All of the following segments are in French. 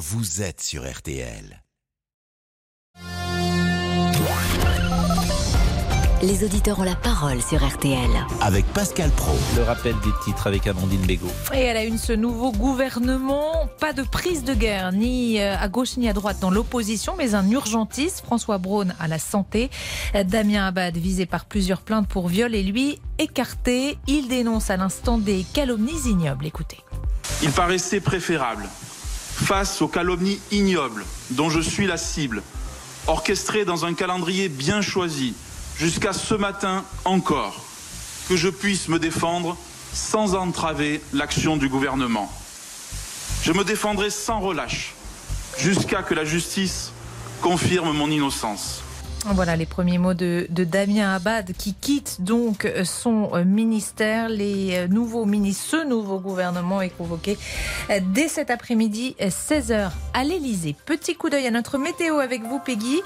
vous êtes sur RTL. Les auditeurs ont la parole sur RTL. Avec Pascal Pro. Le rappel des titres avec Amandine Bégaud. Et elle a une ce nouveau gouvernement. Pas de prise de guerre, ni euh, à gauche ni à droite dans l'opposition, mais un urgentiste, François Braun, à la santé. Damien Abad, visé par plusieurs plaintes pour viol, et lui écarté. Il dénonce à l'instant des calomnies ignobles. Écoutez. Il paraissait préférable, face aux calomnies ignobles dont je suis la cible, orchestrées dans un calendrier bien choisi, jusqu'à ce matin encore, que je puisse me défendre sans entraver l'action du gouvernement. Je me défendrai sans relâche jusqu'à que la justice confirme mon innocence. Voilà les premiers mots de, Damien Abad qui quitte donc son ministère. Les nouveaux ministres, ce nouveau gouvernement est convoqué dès cet après-midi, 16h à l'Elysée. Petit coup d'œil à notre météo avec vous, Peggy.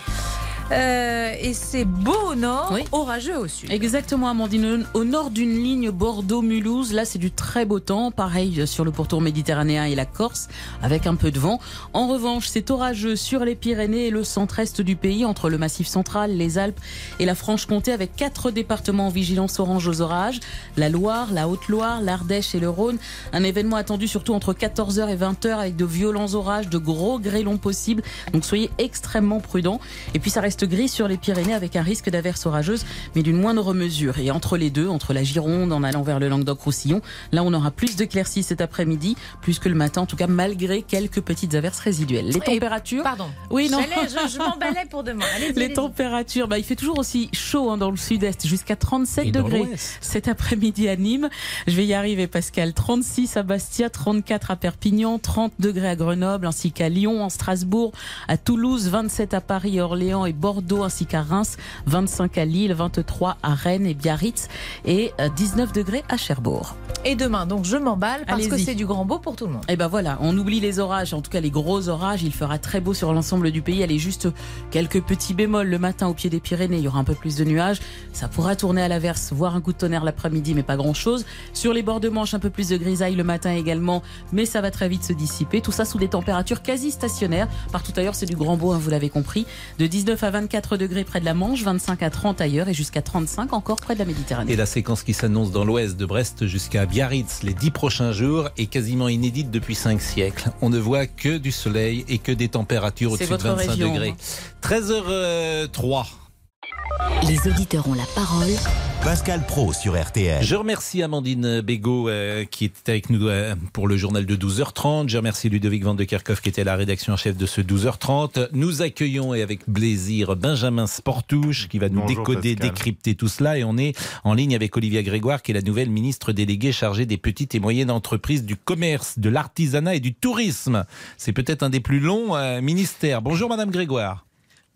Euh, et c'est beau au nord, Oui. orageux au sud. Exactement, Amandine. Au nord d'une ligne Bordeaux-Mulhouse, là c'est du très beau temps. Pareil sur le pourtour méditerranéen et la Corse, avec un peu de vent. En revanche, c'est orageux sur les Pyrénées et le centre-est du pays, entre le Massif central, les Alpes et la Franche-Comté, avec quatre départements en vigilance orange aux orages. La Loire, la Haute-Loire, l'Ardèche et le Rhône. Un événement attendu surtout entre 14h et 20h avec de violents orages, de gros grêlons possibles. Donc soyez extrêmement prudents. Et puis ça reste gris sur les Pyrénées avec un risque d'averse orageuse, mais d'une moindre mesure. Et entre les deux, entre la Gironde en allant vers le Languedoc-Roussillon, là on aura plus d'éclaircies cet après-midi, plus que le matin, en tout cas malgré quelques petites averses résiduelles. Les Et- températures Pardon. Oui, non. Je, je m'emballais pour demain. Les températures, bah, il fait toujours aussi chaud hein, dans le sud-est, jusqu'à 37 Et dans degrés cet après-midi à Nîmes. Je vais y arriver, Pascal. 36 à Bastia, 34 à Perpignan, 30 degrés à Grenoble, ainsi qu'à Lyon, en Strasbourg, à Toulouse, 27 à Paris, Orléans et Bordeaux, ainsi qu'à Reims, 25 à Lille, 23 à Rennes et Biarritz, et euh, 19 degrés à Cherbourg. Et demain, donc je m'emballe parce que c'est du grand beau pour tout le monde. Et ben voilà, on oublie les orages, en tout cas les gros orages. Il fera très beau sur l'ensemble du pays. Est juste quelques petits bémols le matin au pied des Pyrénées. Il y aura un peu plus de nuages. Ça pourra tourner à l'averse, voire un coup de tonnerre l'après-midi, mais pas grand-chose. Sur les bords de Manche, un peu plus de grisaille le matin également, mais ça va très vite se dissiper. Tout ça sous des températures quasi stationnaires. Partout ailleurs, c'est du grand beau, hein, vous l'avez compris. De 19 à 24 degrés près de la Manche, 25 à 30 ailleurs et jusqu'à 35 encore près de la Méditerranée. Et la séquence qui s'annonce dans l'ouest de Brest jusqu'à Biarritz les dix prochains jours est quasiment inédite depuis cinq siècles. On ne voit que du soleil et que des températures au-dessus de votre 25 région, degrés. hein. 13h03. Les auditeurs ont la parole. Pascal Pro sur RTL. Je remercie Amandine Bégaud euh, qui était avec nous euh, pour le journal de 12h30. Je remercie Ludovic Van de Kerkhoff qui était à la rédaction en chef de ce 12h30. Nous accueillons et avec plaisir Benjamin Sportouche qui va nous Bonjour, décoder, Pascal. décrypter tout cela. Et on est en ligne avec Olivia Grégoire qui est la nouvelle ministre déléguée chargée des petites et moyennes entreprises, du commerce, de l'artisanat et du tourisme. C'est peut-être un des plus longs euh, ministères. Bonjour Madame Grégoire.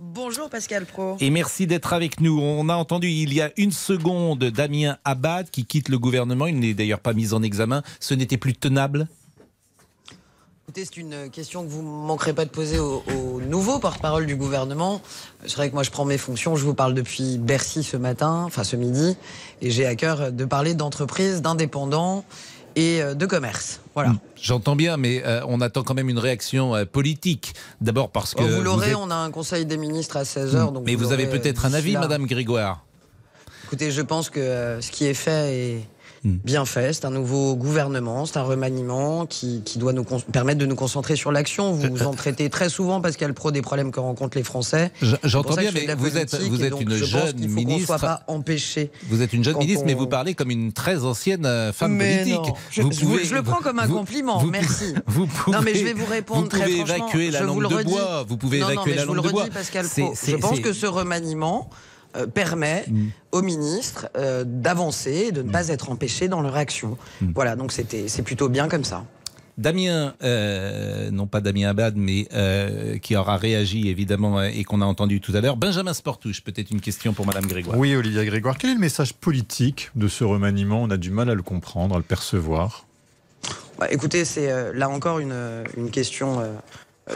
Bonjour Pascal Pro. Et merci d'être avec nous. On a entendu il y a une seconde Damien Abad qui quitte le gouvernement. Il n'est d'ailleurs pas mis en examen. Ce n'était plus tenable? Écoutez, c'est une question que vous ne manquerez pas de poser au, au nouveau porte-parole du gouvernement. C'est vrai que moi je prends mes fonctions, je vous parle depuis Bercy ce matin, enfin ce midi, et j'ai à cœur de parler d'entreprises, d'indépendants et euh, de commerce. Voilà. J'entends bien, mais euh, on attend quand même une réaction euh, politique. D'abord parce que. Oh, vous l'aurez, êtes- on a un conseil des ministres à 16h. Donc mais vous, avez peut-être un avis, là. Madame Grégoire. Écoutez, je pense que ce qui est fait est Hmm. bien fait. C'est un nouveau gouvernement, c'est un remaniement qui, qui doit nous permettre de nous concentrer sur l'action. Vous vous en traitez très souvent, Pascal Pro, des problèmes que rencontrent les Français. Je- J'entends bien, je mais vous êtes, vous êtes donc une je pense jeune faut qu'on ministre. soit pas empêché. Vous êtes une jeune ministre, mais on- vous parlez comme une très ancienne euh, femme Mais politique. non, je, Vous je vous- pouvez- je le prends comme un vous- compliment, vous- merci. Vous pouvez, non, mais je vais vous répondre vous très pouvez franchement. évacuer la je vous langue le de redis. bois. Vous pouvez non, non, évacuer la je vous langue le de bois. redis, Pascal C'est- Pro. c'est- Je pense que ce remaniement euh, permet Mm. aux ministres euh, d'avancer et de ne pas être empêchés dans leur action. Mm. Voilà, donc c'était c'est plutôt bien comme ça. Damien, euh, non pas Damien Abad, mais euh, qui aura réagi évidemment et qu'on a entendu tout à l'heure. Benjamin Sportouche, peut-être une question pour Madame Grégoire. Oui, Olivia Grégoire, quel est le message politique de ce remaniement? On a du mal à le comprendre, à le percevoir. Bah, écoutez, c'est euh, là encore une, une question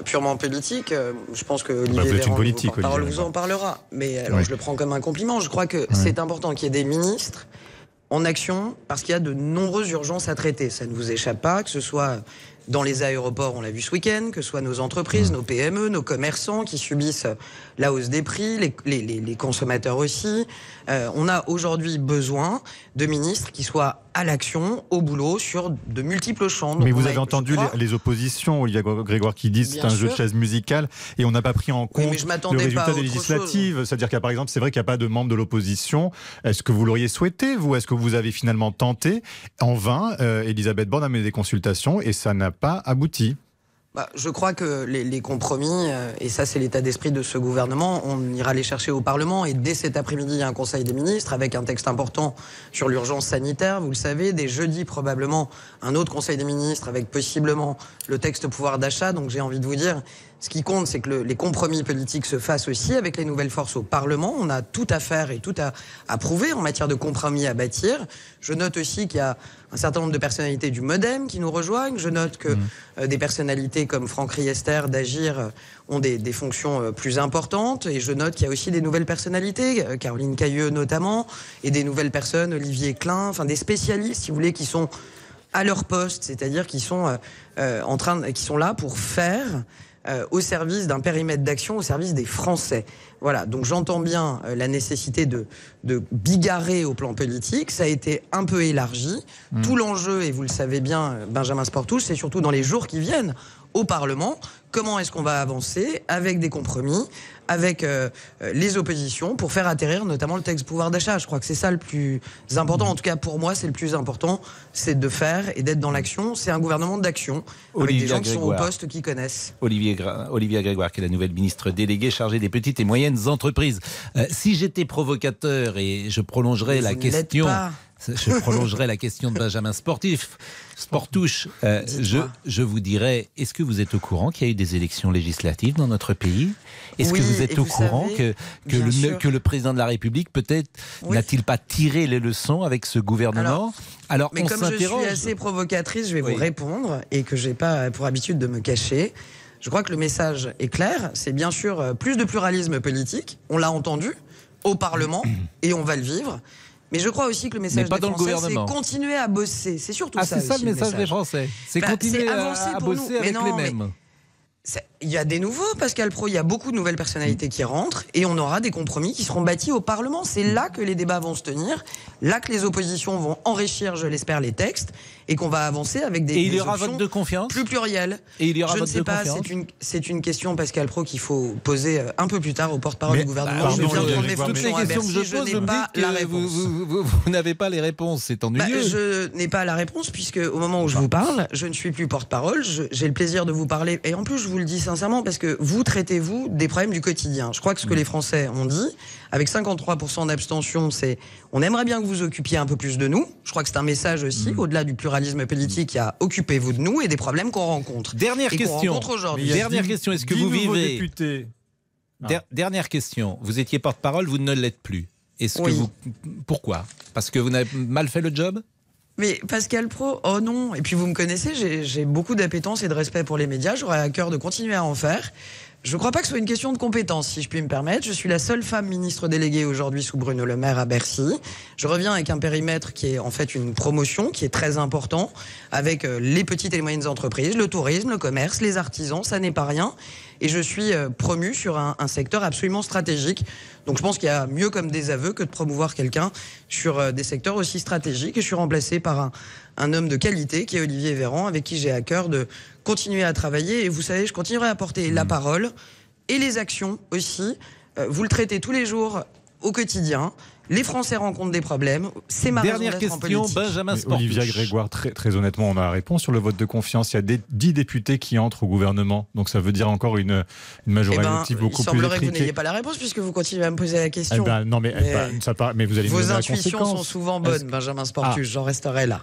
purement politique. Euh, je pense que Olivier Bah, vous êtes une Véran, politique, Olivier vous en parlera. Mais alors, Oui. je le prends comme un compliment. Je crois que c'est important qu'il y ait des ministres en action parce qu'il y a de nombreuses urgences à traiter. Ça ne vous échappe pas, que ce soit dans les aéroports, on l'a vu ce week-end, que ce soit nos entreprises, nos PME, nos commerçants qui subissent la hausse des prix, les, les- les- les consommateurs aussi. Euh, on a aujourd'hui besoin de ministres qui soient à l'action, au boulot, sur de multiples champs. Donc Mais vous avez entendu les, les oppositions, Olivier Grégoire, qui disent c'est un jeu de chaise musicale et on n'a pas pris en compte le résultat des législatives. C'est-à-dire qu'il y a par exemple, c'est vrai qu'il n'y a pas de membres de l'opposition. Est-ce que vous l'auriez souhaité, vous? Est-ce que vous avez finalement tenté? En vain, euh, Elisabeth Borne a mené des consultations et ça n'a pas abouti. Bah, je crois que les, les compromis, euh, et ça c'est l'état d'esprit de ce gouvernement, on ira les chercher au Parlement et dès cet après-midi il y a un Conseil des ministres avec un texte important sur l'urgence sanitaire, vous le savez, dès jeudi probablement un autre Conseil des ministres avec possiblement le texte pouvoir d'achat, donc j'ai envie de vous dire, ce qui compte c'est que le- les compromis politiques se fassent aussi avec les nouvelles forces au Parlement, on a tout à faire et tout à, à prouver en matière de compromis à bâtir. Je note aussi qu'il y a un certain nombre de personnalités du Modem qui nous rejoignent, je note que euh, des personnalités comme Franck Riester d'Agir euh, ont des, des fonctions euh, plus importantes. Et je note qu'il y a aussi des nouvelles personnalités, Caroline Cailleux notamment, et des nouvelles personnes, Olivier Klein, enfin des spécialistes, si vous voulez, qui sont à leur poste, c'est-à-dire qui sont en train, qui sont là pour faire euh, au service d'un périmètre d'action, au service des Français. Voilà. Donc j'entends bien euh, la nécessité de, de bigarrer au plan politique. Ça a été un peu élargi. Tout l'enjeu, et vous le savez bien, euh, Benjamin Sportouche, c'est surtout dans les jours qui viennent au Parlement. Comment est-ce qu'on va avancer avec des compromis, avec euh, euh, les oppositions, pour faire atterrir notamment le texte pouvoir d'achat Je crois que c'est ça le plus important. En tout cas, pour moi, c'est le plus important, c'est de faire et d'être dans l'action. C'est un gouvernement d'action avec des gens qui sont au poste, qui connaissent. Olivier Olivia Grégoire, qui est la nouvelle ministre déléguée chargée des petites et moyennes entreprises. Euh, si j'étais provocateur et je prolongerais Mais la question, pas. je prolongerais la question de Benjamin Sportif, Sportouche, euh, je, je vous dirais, est-ce que vous êtes au courant qu'il y a eu des élections législatives dans notre pays? Est-ce Oui, que vous êtes au vous courant savez, que, que, le, sûr. que le président de la République, peut-être, Oui. n'a-t-il pas tiré les leçons avec ce gouvernement? Alors, Mais on comme je suis assez provocatrice, je vais Oui. vous répondre et que j'ai pas pour habitude de me cacher. Je crois que le message est clair. C'est bien sûr euh, plus de pluralisme politique. On l'a entendu au Parlement et on va le vivre. Mais je crois aussi que le message pas des dans Français, c'est continuer à bosser. C'est surtout Ah, ça. c'est ça aussi, le message des Français. C'est Bah, continuer à, bosser avec non, les mêmes. Il y a des nouveaux, Pascal Pro, il y a beaucoup de nouvelles personnalités qui rentrent et on aura des compromis qui seront bâtis au Parlement. C'est là que les débats vont se tenir, là que les oppositions vont enrichir, je l'espère, les textes et qu'on va avancer avec des, Et il des y aura options vote de confiance plus plurielles. Et il y aura je ne sais de pas, c'est une, c'est une question, Pascal Pro, qu'il faut poser euh, un peu plus tard au porte-parole du gouvernement. bah, je pardon, viens de Toutes les questions que je pose, me pas la réponse. vous, vous- vous- vous n'avez pas les réponses. C'est Bah, ennuyeux. je n'ai pas la réponse puisque au moment où je vous parle, je ne suis plus porte-parole. je- J'ai le plaisir de vous parler et en plus je vous le dis sincèrement parce que vous traitez-vous des problèmes du quotidien. Je crois que ce que les Français ont dit, avec 53% d'abstention, c'est on aimerait bien que vous occupiez un peu plus de nous. Je crois que c'est un message aussi au-delà du pluralisme politique. Y a occupez-vous de nous et des problèmes qu'on rencontre. Dernière et question. aujourd'hui. Dernière question, est-ce que vous vivez- députés. Der- dernière question. Vous étiez porte-parole, vous ne l'êtes plus. Est-ce que vous pourquoi? Parce que vous n'avez mal fait le job? Mais Pascal Pro, oh non. Et puis vous me connaissez, j'ai- j'ai beaucoup d'appétence et de respect pour les médias. J'aurais à cœur de continuer à en faire. Je ne crois pas que ce soit une question de compétence, si je puis me permettre. Je suis la seule femme ministre déléguée aujourd'hui sous Bruno Le Maire à Bercy. Je reviens avec un périmètre qui est en fait une promotion, qui est très important, avec euh, les petites et les moyennes entreprises, le tourisme, le commerce, les artisans, ça n'est pas rien. Et je suis euh, promu sur un, un secteur absolument stratégique. Donc je pense qu'il y a mieux comme des aveux que de promouvoir quelqu'un sur euh, des secteurs aussi stratégiques. Et je suis remplacé par un, un homme de qualité qui est Olivier Véran, avec qui j'ai à cœur de continuer à travailler. Et vous savez, je continuerai à porter Mmh. la parole et les actions aussi. Euh, vous le traitez tous les jours au quotidien. Les Français rencontrent des problèmes. C'est ma Dernière raison d'être en question. Benjamin Mais Sportouche. Olivia Grégoire, très, très honnêtement, on a la réponse sur le vote de confiance. Il y a des, 10 députés qui entrent au gouvernement. Donc ça veut dire encore une, une Eh majorité ben, beaucoup il plus semblerait que vous étriquée. n'ayez pas la réponse puisque vous continuez à me poser la Eh question. ben, non, mais, Mais- bah, ça part- mais vous allez Vos intuitions sont souvent bonnes, Benjamin Sportus. Ah. J'en resterai là.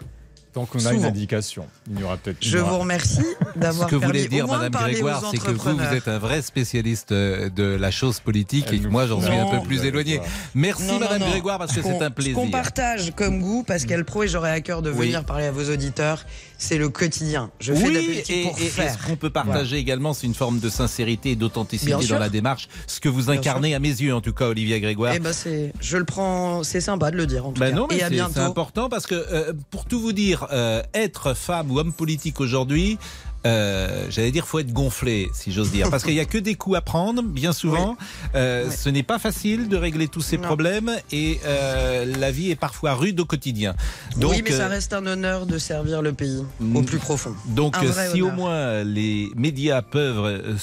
Tant qu'on a une indication, il y aura peut-être. Je aura- vous remercie Ce d'avoir que permis voulait dire Madame Grégoire, c'est que vous, vous êtes un vrai spécialiste euh, de la chose politique Elle et que moi, j'en suis un peu plus éloigné. Merci Non, Madame non. Grégoire parce que Ce c'est un Ce plaisir. qu'on partage comme goût, Pascal Pro, et j'aurais à cœur de Oui. venir parler à vos auditeurs, c'est le quotidien. Je fais de la politique et, pour et- et faire. ce qu'on peut partager également, c'est une forme de sincérité et d'authenticité sûr. dans la démarche. Ce que vous incarnez à mes yeux, en tout cas, Olivier Grégoire. Eh ben c'est, je le prends, c'est sympa de le dire en tout Ben cas. non, mais et à c'est- c'est bientôt. important parce que, euh, pour tout vous dire, euh, être femme ou homme politique aujourd'hui, euh, j'allais dire, faut être gonflé, si j'ose dire, parce qu'il n'y a que des coups à prendre, bien souvent. Euh, Oui. Ce n'est pas facile de régler tous ces Non. problèmes et euh, la vie est parfois rude au quotidien. Donc, oui, mais ça reste un honneur de servir le pays Mm. au plus profond. donc si au moins les médias peuvent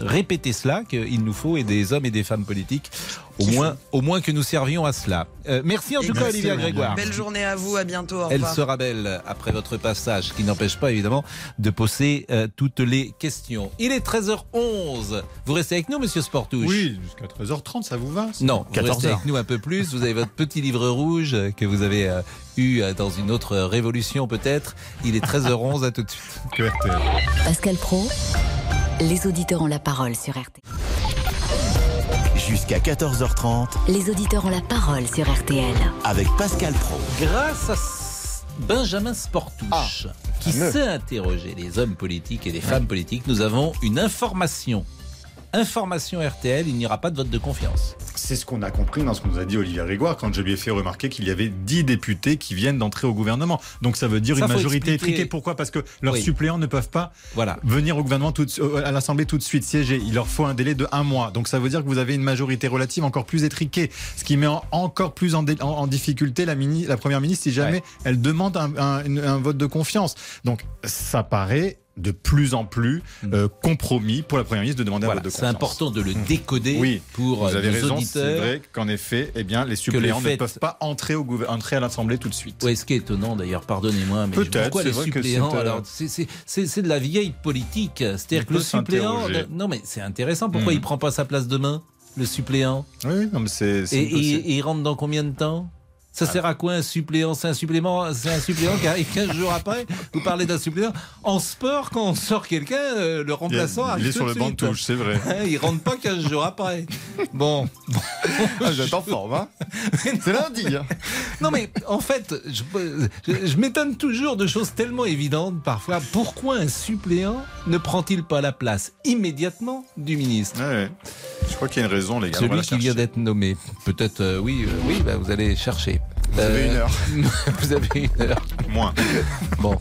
répéter cela, qu'il nous faut et des hommes et des femmes politiques, au moins, au moins que nous servions à cela. Euh, merci en tout cas. Olivia Grégoire. Belle journée à vous, à bientôt. Au Elle revoir. sera belle après votre passage, qui n'empêche pas évidemment de poser euh, toutes les questions. Il est 13h11. Vous restez avec nous, monsieur Sportouche? Oui, jusqu'à 13h30, ça vous va ça? Non, vous 14 restez avec nous un peu plus. Vous avez votre petit livre rouge euh, que vous avez euh, eu euh, dans une autre révolution peut-être. Il est 13h11, à tout de suite. Pascal Pro, les auditeurs ont la parole sur RTL. Jusqu'à 14h30 Les auditeurs ont la parole sur RTL. avec Pascal Pro. Grâce à Benjamin Sportouche, qui sait interroger les hommes politiques et les femmes politiques, nous avons une information. Information RTL, il n'y aura pas de vote de confiance. C'est ce qu'on a compris dans ce que nous a dit Olivier Grégoire quand je lui ai fait remarquer qu'il y avait 10 députés qui viennent d'entrer au gouvernement. Donc ça veut dire Ça, une majorité expliquer. étriquée. Pourquoi? Parce que leurs Oui. suppléants ne peuvent pas Voilà. venir au gouvernement tout euh, à l'Assemblée tout de suite siéger. Il leur faut un délai de un mois. Donc ça veut dire que vous avez une majorité relative encore plus étriquée, ce qui met en- encore plus en, dé- en- en difficulté la, mini- la première ministre si jamais Ouais. elle demande un, un- une- un vote de confiance. Donc ça paraît de plus en plus euh, compromis pour la première ministre de demander Mm. Voilà, un vote de c'est important de le décoder Oui, pour Vous euh, avez nos raison, c'est vrai qu'en effet, eh bien, les suppléants ne peuvent pas entrer, au entrer à l'Assemblée tout de suite. Oui, ce qui est étonnant d'ailleurs, pardonnez-moi, mais pourquoi les suppléants c'est, de la vieille politique. C'est-à-dire que le suppléant. Non, mais c'est intéressant. Pourquoi Mhm. il prend pas sa place demain, le suppléant? Oui, non, mais c'est. et- et il rentre dans combien de temps? Ça sert à quoi un suppléant? C'est un supplément, c'est un suppléant qui arrive 15 jours après. Vous parlez d'un suppléant. En sport, quand on sort quelqu'un, euh, le Il, remplaçant il arrive est sur le banc de touche, c'est vrai. Hein, il rentre pas 15 jours après. Bon. Ah, êtes en forme, hein C'est lundi. hein. Non mais en fait, je, je- je m'étonne toujours de choses tellement évidentes parfois. Pourquoi un suppléant ne prend-il pas la place immédiatement du ministre? Ouais, ouais. Je crois qu'il y a une raison, les gars. Celui qui vient d'être nommé. Peut-être, euh, oui, euh, oui, bah, vous allez chercher. Vous avez une heure. vous avez une heure. Moins. Bon.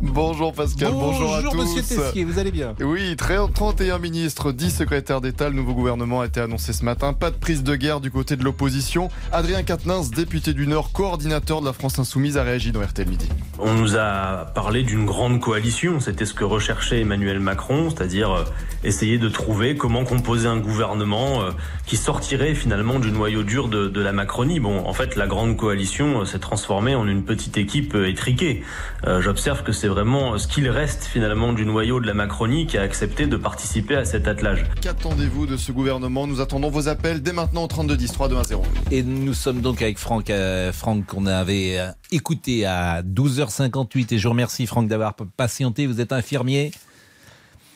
Bonjour Pascal, bonjour, à tous. Monsieur Tessier, vous allez bien? Oui, 30 31 ministres, 10 secrétaires d'État. Le nouveau gouvernement a été annoncé ce matin. Pas de prise de guerre du côté de l'opposition. Adrien Quatennens, député du Nord, coordinateur de la France Insoumise, a réagi dans RTL Midi. On nous a parlé d'une grande coalition, c'était ce que recherchait Emmanuel Macron, c'est-à-dire euh, essayer de trouver comment composer un gouvernement euh, qui sortirait finalement du noyau dur de, de la Macronie. Bon, en fait, la grande coalition euh, s'est transformée en une petite équipe euh, étriquée. Euh, J'observe que c'est vraiment ce qu'il reste finalement du noyau de la Macronie qui a accepté de participer à cet attelage. Qu'attendez-vous de ce gouvernement? Nous attendons vos appels dès maintenant au 32 10 3 2 1 0. Et nous sommes donc avec Franck, euh, Franck qu'on avait écouté à 12h58. Et je vous remercie Franck d'avoir patienté. Vous êtes infirmier?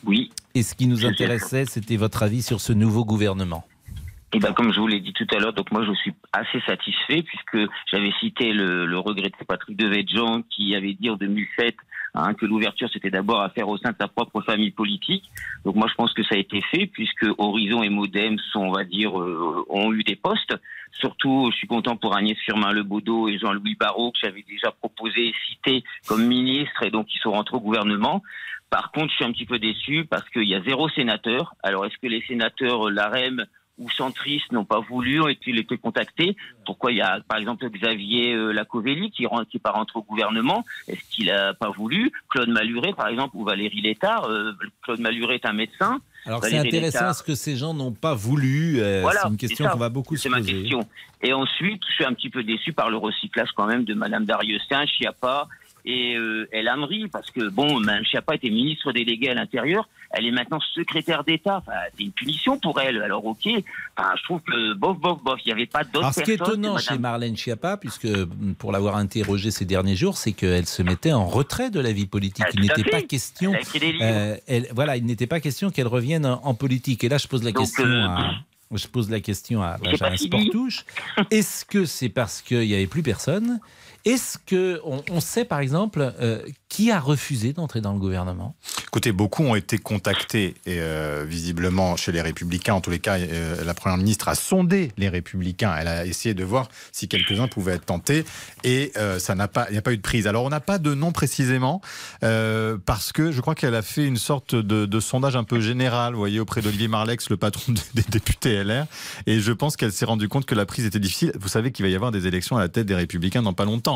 Oui. Et ce qui nous intéressait, c'était votre avis sur ce nouveau gouvernement. Et ben comme je vous l'ai dit tout à l'heure, donc moi je suis assez satisfait puisque j'avais cité le, le regretté Patrick Devedjian qui avait dit en 2007 hein, que l'ouverture c'était d'abord à faire au sein de sa propre famille politique. Donc moi je pense que ça a été fait puisque Horizon et Modem sont on va dire euh, ont eu des postes. Surtout je suis content pour Agnès Firmin Lebaudot et Jean-Louis Barrault que j'avais déjà proposé et cité comme ministre et donc ils sont rentrés au gouvernement. Par contre, je suis un petit peu déçu parce qu'il y a zéro sénateur. Alors, est-ce que les sénateurs euh, LAREM ou centristes n'ont pas voulu, ont-ils été contactés Pourquoi il y a, par exemple, Xavier euh, Lacovelli qui rentre, qui rentré au gouvernement? Est-ce qu'il a pas voulu? Claude Maluret, par exemple, ou Valérie Létard euh, Claude Maluret est un médecin. Alors c'est intéressant Létard- ce que ces gens n'ont pas voulu. euh, Voilà, c'est une question qu'on va beaucoup se C'est ma poser. question. Et ensuite, je suis un petit peu déçu par le recyclage quand même de Madame Dariusin, Chiappa et euh, El Amri, parce que bon, Mme Chiappa était ministre déléguée à l'intérieur, elle est maintenant secrétaire d'État. Enfin, c'est une punition pour elle. Alors ok, enfin, je trouve que bof, bof, bof, il n'y avait pas d'autres ce qui est étonnant chez Marlène Schiappa, puisque pour l'avoir interrogée ces derniers jours, c'est qu'elle se mettait en retrait de la vie politique. Ah, il n'était pas question. Elle euh, elle- voilà, il n'était pas question qu'elle revienne en, en politique. Et là, je pose la Donc, question euh, à. Je pose la question à Benjamin. Sportouche. Est-ce que c'est parce qu'il n'y avait plus personne Est-ce que on, sait par exemple euh, qui a refusé d'entrer dans le gouvernement? Écoutez, beaucoup ont été contactés et euh, visiblement chez les Républicains. En tous les cas, euh, la Première ministre a sondé les Républicains. Elle a essayé de voir si quelques-uns pouvaient être tentés et ça n'a pas, il n'y a pas eu de prise. Alors on n'a pas de nom précisément parce que je crois qu'elle a fait une sorte de, de sondage un peu général, vous voyez, auprès d'Olivier Marlex, le patron des députés LR. Et je pense qu'elle s'est rendue compte que la prise était difficile. Vous savez qu'il va y avoir des élections à la tête des Républicains dans pas longtemps.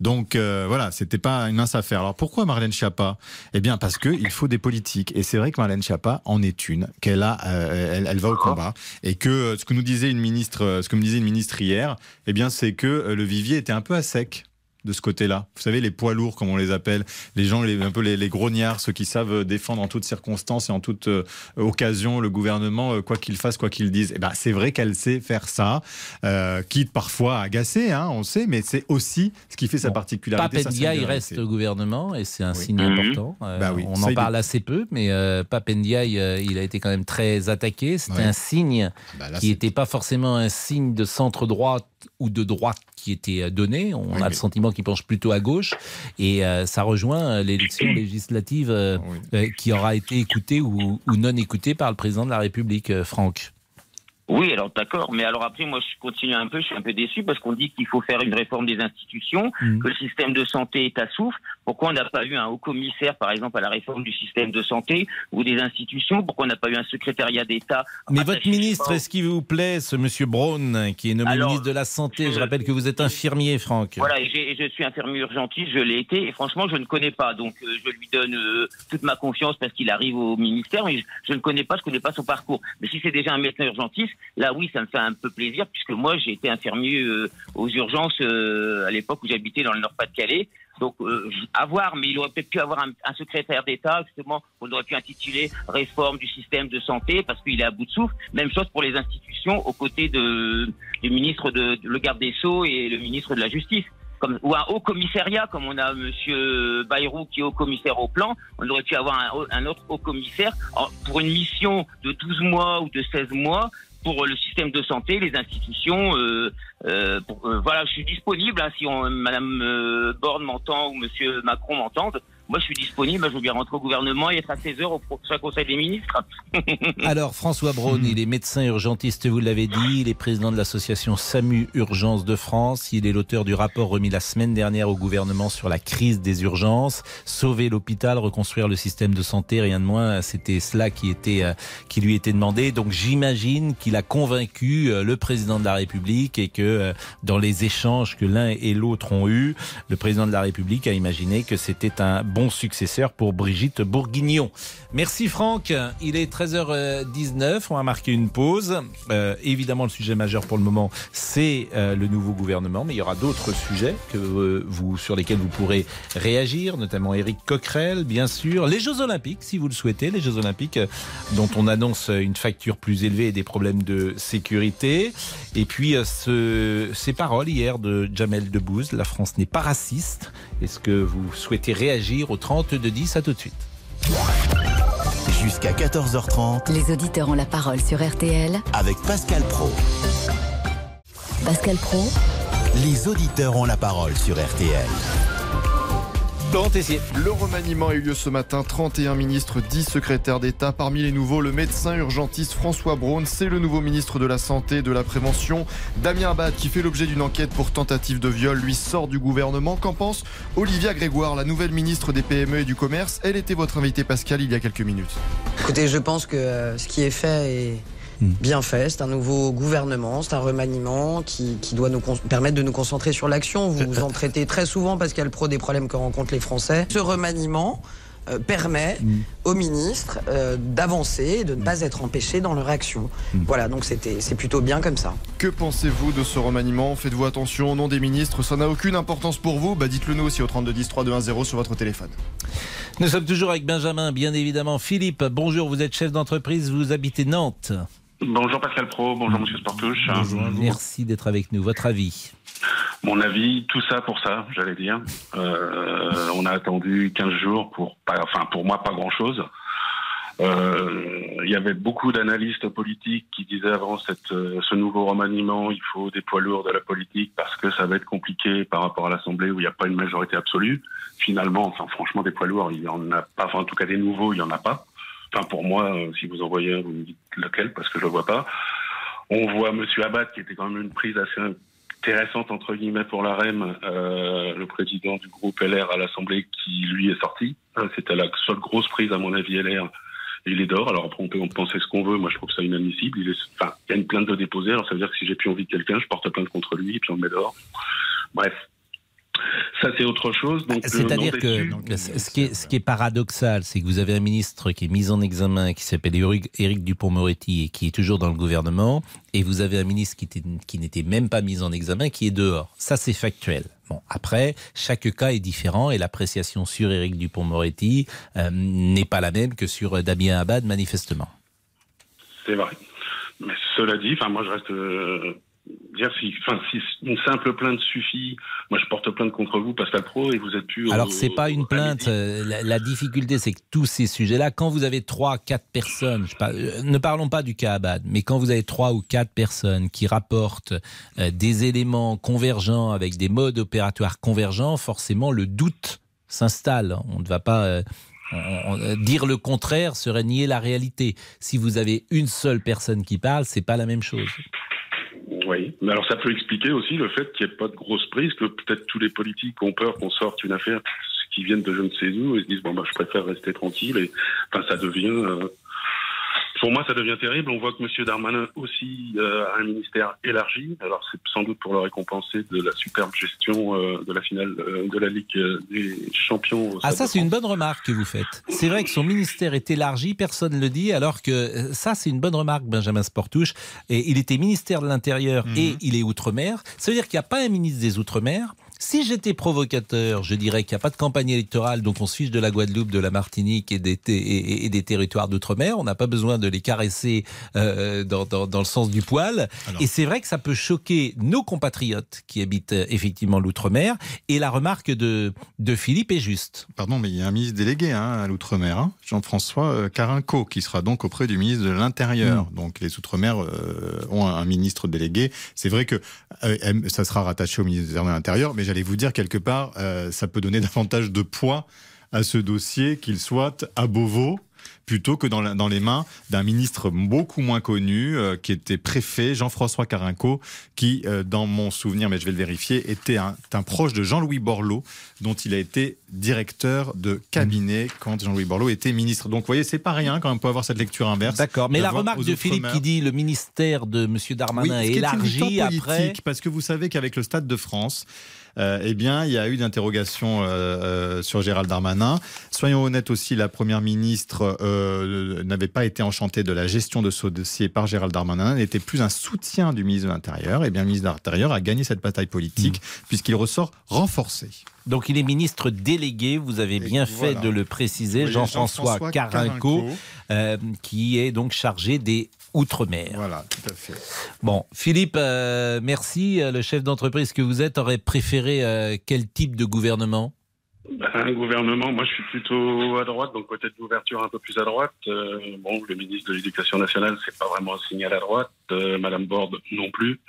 Donc euh, voilà, c'était pas une mince affaire. Alors pourquoi Marlène Schiappa? Eh bien parce que il faut des politiques. Et c'est vrai que Marlène Schiappa en est une, qu'elle a, euh, elle, elle va au combat, et que euh, ce que nous disait une ministre, euh, ce que me disait une ministre hier, eh bien c'est que le vivier était un peu à sec de ce côté-là. Vous savez, les poids lourds, comme on les appelle, les gens, les, un peu les, les grognards, ceux qui savent défendre en toutes circonstances et en toute euh, occasion le gouvernement, euh, quoi qu'il fasse, quoi qu'il dise. Eh ben, c'est vrai qu'elle sait faire ça, euh, quitte parfois à agacer, hein, on sait, mais c'est aussi ce qui fait sa particularité. Papendia, il reste au gouvernement et c'est un Oui. signe Mhm. important. Euh, Bah oui, on ça, en il parle est- assez peu, mais euh, Papendia, euh, il a été quand même très attaqué. C'était Ouais. un signe Bah là, qui n'était pas forcément un signe de centre droite ou de droite qui était euh, donné. On Oui, a le sentiment qu'il penche plutôt à gauche et euh, ça rejoint euh, l'élection législative euh, Oui. euh, qui aura été écoutée ou, ou non écoutée par le président de la République, Franck. Oui, alors d'accord, mais alors après, moi, je continue un peu, je suis un peu déçu parce qu'on dit qu'il faut faire une réforme des institutions, Mhm. que le système de santé est à souffle. Pourquoi on n'a pas eu un haut commissaire, par exemple, à la réforme du système de santé ou des institutions? Pourquoi on n'a pas eu un secrétariat d'État? Mais votre ministre, est-ce qu'il vous plaît, ce monsieur Braun, qui est nommé Alors, ministre de la Santé? Je je- rappelle que vous êtes infirmier, Franck. Voilà, et, je suis infirmier urgentiste, je l'ai été, et franchement, je ne connais pas. Donc, euh, je lui donne euh, toute ma confiance parce qu'il arrive au ministère, mais je, je ne connais pas, je connais pas son parcours. Mais si c'est déjà un médecin urgentiste, là, oui, ça me fait un peu plaisir, puisque moi, j'ai été infirmier euh, aux urgences à l'époque où j'habitais dans le Nord-Pas-de-Calais. Donc, euh, à voir, mais il aurait peut-être pu avoir un, secrétaire d'État, justement, qu'on aurait pu intituler Réforme du système de santé, parce qu'il est à bout de souffle. Même chose pour les institutions, aux côtés de, du ministre de, de- le garde des Sceaux et le ministre de la Justice. Comme, ou un haut commissariat, comme on a Monsieur Bayrou qui est haut commissaire au plan, on aurait pu avoir un, un autre haut commissaire pour une mission de 12 mois ou de 16 mois pour le système de santé, les institutions. Euh, euh, euh, voilà, je suis disponible hein, si on, Madame Borne m'entend ou Monsieur Macron m'entendent. Moi, je suis disponible. Je veux bien rentrer au gouvernement et être à 16 heures au prochain Conseil des ministres. Alors, François Braun, il est médecin urgentiste, vous l'avez dit. Il est président de l'association SAMU Urgence de France. Il est l'auteur du rapport remis la semaine dernière au gouvernement sur la crise des urgences. Sauver l'hôpital, reconstruire le système de santé, rien de moins. C'était cela qui, était, euh, qui lui était demandé. Donc, j'imagine qu'il a convaincu euh, le président de la République et que euh, dans les échanges que l'un et l'autre ont eus, le président de la République a imaginé que c'était un bon successeur pour Brigitte Bourguignon. Merci Franck, il est 13h19, on va marquer une pause. Euh, évidemment, le sujet majeur pour le moment, c'est euh, le nouveau gouvernement, mais il y aura d'autres sujets que euh, vous, sur lesquels vous pourrez réagir, notamment Éric Coquerel, bien sûr. Les Jeux Olympiques, si vous le souhaitez, les Jeux Olympiques dont on annonce une facture plus élevée et des problèmes de sécurité. Et puis, ce, ces paroles hier de Jamel Debbouze, la France n'est pas raciste. Est-ce que vous souhaitez réagir au 30 de 10 À tout de suite. Jusqu'à 14h30 Les auditeurs ont la parole sur RTL. avec Pascal Pro. Pascal Pro, Les auditeurs ont la parole sur RTL. Laurent Tessier. Le remaniement a eu lieu ce matin. 31 ministres, 10 secrétaires d'État. Parmi les nouveaux, le médecin urgentiste François Braun. C'est le nouveau ministre de la Santé et de la Prévention. Damien Abad, qui fait l'objet d'une enquête pour tentative de viol, lui sort du gouvernement. Qu'en pense Olivia Grégoire, la nouvelle ministre des PME et du Commerce? Elle était votre invitée, Pascal, il y a quelques minutes. Écoutez, je pense que euh, ce qui est fait est bien fait. C'est un nouveau gouvernement, c'est un remaniement qui, qui doit nous permettre de nous concentrer sur l'action. Vous vous en traitez très souvent, Pascal Pro, des problèmes que rencontrent les Français. Ce remaniement euh, permet aux ministres euh, d'avancer et de ne pas être empêchés dans leur action. Voilà, donc c'était c'est plutôt bien comme ça. Que pensez-vous de ce remaniement? Faites-vous attention au nom des ministres Ça n'a aucune importance pour vous? Bah Dites-le nous aussi au 3210 3210 sur votre téléphone. Nous sommes toujours avec Benjamin, bien évidemment. Philippe, bonjour, vous êtes chef d'entreprise, vous habitez Nantes. Bonjour Pascal Pro, bonjour Monsieur Sportouche. Merci d'être avec nous. Votre avis Mon avis, tout ça pour ça, j'allais dire. Euh, on a attendu 15 jours pour, pas, enfin pour moi, pas grand-chose. Euh, il y avait beaucoup d'analystes politiques qui disaient avant cette, euh, ce nouveau remaniement, il faut des poids lourds de la politique parce que ça va être compliqué par rapport à l'Assemblée où il n'y a pas une majorité absolue. Finalement, enfin franchement, des poids lourds, il y en a pas. Enfin, en tout cas, des nouveaux, il y en a pas. Enfin, pour moi, euh, si vous en voyez un, vous me dites lequel parce que je le vois pas. On voit Monsieur Abad qui était quand même une prise assez intéressante entre guillemets pour la REM, euh, le président du groupe LR à l'Assemblée qui lui est sorti. Euh, C'était la seule grosse prise à mon avis LR. Il est dehors. Alors après on peut en penser ce qu'on veut. Moi je trouve ça inadmissible. Il, est, il y a une plainte de déposer. Alors ça veut dire que si j'ai plus envie de quelqu'un, je porte plainte contre lui et puis on le met dehors. Bref. Ça, c'est autre chose. Euh, C'est-à-dire que donc, ce, qui est, ce qui est paradoxal, c'est que vous avez un ministre qui est mis en examen, qui s'appelle Éric Dupont-Moretti et qui est toujours dans le gouvernement, et vous avez un ministre qui, était- qui n'était même pas mis en examen, qui est dehors. Ça, c'est factuel. Bon, après, chaque cas est différent et l'appréciation sur Éric Dupont-Moretti euh, n'est pas la même que sur euh, Damien Abad, manifestement. C'est vrai. Mais cela dit, enfin, moi, je reste. Dire si, enfin, si une simple plainte suffit, moi, je porte plainte contre vous, Pascal Pro, et vous êtes plus. Alors c'est pas une plainte. euh, La, la difficulté, c'est que tous ces sujets-là, quand vous avez trois, quatre personnes, je par- euh, ne parlons pas du cas Abad, mais quand vous avez trois ou quatre personnes qui rapportent euh, des éléments convergents avec des modes opératoires convergents, forcément le doute s'installe. On ne va pas euh, dire le contraire serait nier la réalité. Si vous avez une seule personne qui parle, c'est pas la même chose. Mais alors ça peut expliquer aussi le fait qu'il n'y ait pas de grosse prise, que peut-être tous les politiques ont peur qu'on sorte une affaire qui viennent de je ne sais où et se disent bon bah je préfère rester tranquille et enfin ça devient euh, pour moi ça devient terrible. On voit que Monsieur Darmanin aussi euh, a un ministère élargi. Alors c'est sans doute pour le récompenser de la superbe gestion euh, de la finale euh, de la Ligue euh, des Champions. Ah ça c'est une bonne remarque que vous faites. C'est vrai que son ministère est élargi, personne ne le dit, alors que ça c'est une bonne remarque Benjamin Sportouche. Et il était ministère de l'Intérieur et il est Outre-mer. Ça veut dire qu'il n'y a pas un ministre des Outre-mer. Si j'étais provocateur, je dirais qu'il n'y a pas de campagne électorale, donc on se fiche de la Guadeloupe, de la Martinique et des, et- et des territoires d'outre-mer. On n'a pas besoin de les caresser euh, dans, dans- dans le sens du poil. Et c'est vrai que ça peut choquer nos compatriotes qui habitent euh, effectivement l'outre-mer. Et la remarque de, de Philippe est juste. Pardon, mais il y a un ministre délégué hein, à l'Outre-mer, hein, Jean-François euh, Carinco, qui sera donc auprès du ministre de l'Intérieur. Donc les Outre-mer euh, ont un, un ministre délégué. C'est vrai que euh, ça sera rattaché au ministère de l'Intérieur, mais j'allais vous dire quelque part, euh, ça peut donner davantage de poids à ce dossier qu'il soit à Beauvau plutôt que dans, la- dans les mains d'un ministre beaucoup moins connu, euh, qui était préfet, Jean-François Carinco, qui, euh, dans mon souvenir, mais je vais le vérifier, était un, un proche de Jean-Louis Borloo, dont il a été directeur de cabinet quand Jean-Louis Borloo était ministre. Donc, vous voyez, c'est pas rien quand on peut avoir cette lecture inverse. D'accord, mais la remarque de Philippe qui dit le ministère de M. Darmanin Oui, est qui est une élargi après. parce que vous savez qu'avec le Stade de France, euh, eh bien, il y a eu d'interrogations euh, euh, sur Gérald Darmanin. Soyons honnêtes aussi, la première ministre euh, n'avait pas été enchantée de la gestion de ce dossier par Gérald Darmanin. Elle était plus un soutien du ministre de l'Intérieur. Et bien, le ministre de l'Intérieur a gagné cette bataille politique puisqu'il ressort renforcé. Donc il est ministre délégué, vous avez bien fait voilà. de le préciser, Oui, Jean-François Jean-François Carinco, Carinco. euh, qui est donc chargé des Outre-mer. Voilà, tout à fait. Bon, Philippe, euh, merci. Euh, Le chef d'entreprise que vous êtes aurait préféré euh, quel type de gouvernement? Ben, un gouvernement, moi je suis plutôt à droite, donc peut-être d'ouverture un peu plus à droite. Euh, bon, le ministre de l'Éducation nationale, c'est pas vraiment un signal à droite. Euh, Madame Borde non plus.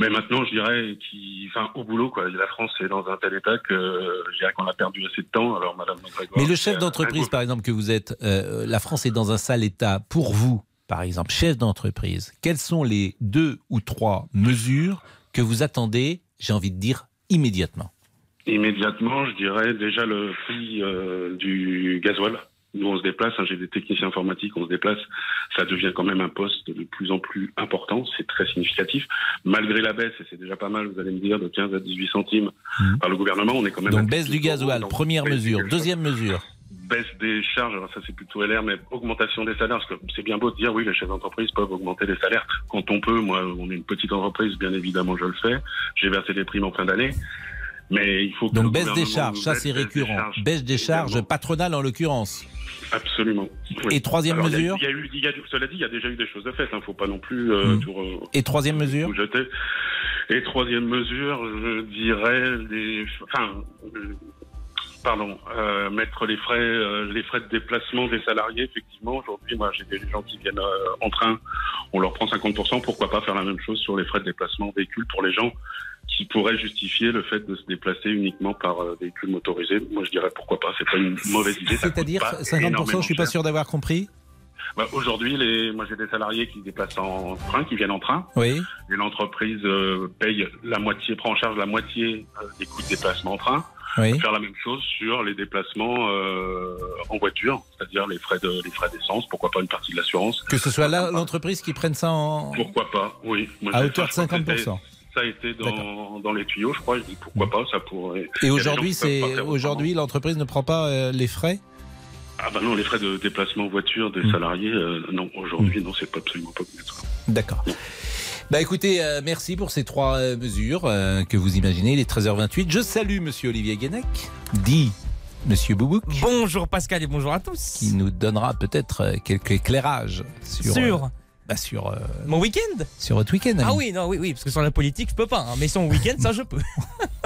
Mais maintenant, je dirais qui, enfin, au boulot, quoi. La France est dans un tel état que euh, je dirais qu'on a perdu assez de temps. Alors, Madame Mais le chef d'entreprise, par exemple, que vous êtes, euh, la France est dans un sale état. Pour vous, par exemple, chef d'entreprise, quelles sont les deux ou trois mesures que vous attendez, j'ai envie de dire, immédiatement? Immédiatement, je dirais déjà le prix euh, du gasoil. Nous, on se déplace, hein, j'ai des techniciens informatiques, on se déplace, ça devient quand même un poste de plus en plus important, c'est très significatif. Malgré la baisse, et c'est déjà pas mal, vous allez me dire, de 15 à 18 centimes par le gouvernement, on est quand même... Donc baisse 18 du gasoil, première mesure. Deuxième mesure. Baisse des charges, alors ça c'est plutôt LR, mais augmentation des salaires, parce que c'est bien beau de dire oui, les chefs d'entreprise peuvent augmenter les salaires quand on peut. Moi, on est une petite entreprise, bien évidemment, je le fais. J'ai versé des primes en fin d'année. Mais il faut que Donc baisse des charges, ça c'est des récurrent. charges. Baisse des charges patronales en l'occurrence. Absolument. Et troisième Alors, il y a- mesure il y a eu, il y a, Cela dit, il y a déjà eu des choses de faites. Il ne faut pas non plus euh, Mm. tout, re- Et troisième mesure tout jeter. Et troisième mesure, je dirais, les, enfin, Pardon, euh, mettre les frais, euh, les frais de déplacement des salariés. Effectivement, aujourd'hui, moi, j'ai des gens qui viennent euh, en train, on leur prend 50%. Pourquoi pas faire la même chose sur les frais de déplacement véhicule pour les gens qui pourraient justifier le fait de se déplacer uniquement par véhicule motorisé? Moi, je dirais pourquoi pas. C'est pas une mauvaise idée. C'est-à-dire pas 50%, énormément je suis pas sûr d'avoir compris. Bah, Aujourd'hui, les, moi j'ai des salariés qui se déplacent en train, qui viennent en train. Oui. Et l'entreprise euh, paye la moitié, prend en charge la moitié euh, des coûts de déplacement en train. Oui. Faire la même chose sur les déplacements euh, en voiture, c'est-à-dire les frais de les frais d'essence. Pourquoi pas une partie de l'assurance Que ce soit là l'entreprise qui prenne ça en. Pourquoi pas Oui. Moi, À hauteur de je crois que 50%. c'était- Ça a été dans, dans les tuyaux, je crois. Je dis pourquoi pas, ça pourrait. Et aujourd'hui, c'est aujourd'hui l'entreprise ne prend pas euh, les frais? Ah bah non, les frais de déplacement en voiture des salariés, euh, non, aujourd'hui, non, c'est pas absolument pas obligatoire. D'accord. Bah écoutez, euh, merci pour ces trois euh, mesures euh, que vous imaginez. Il est 13h28. Je salue Monsieur Olivier Guénec, dit Monsieur Boubouk. Bonjour Pascal et bonjour à tous. Qui nous donnera peut-être quelques éclairages sur. Sur bah, sur. euh, Mon week-end sur votre week-end. Ah oui, non, oui, oui, parce que sur la politique, je peux pas, hein, mais sur mon week-end, ça, je peux.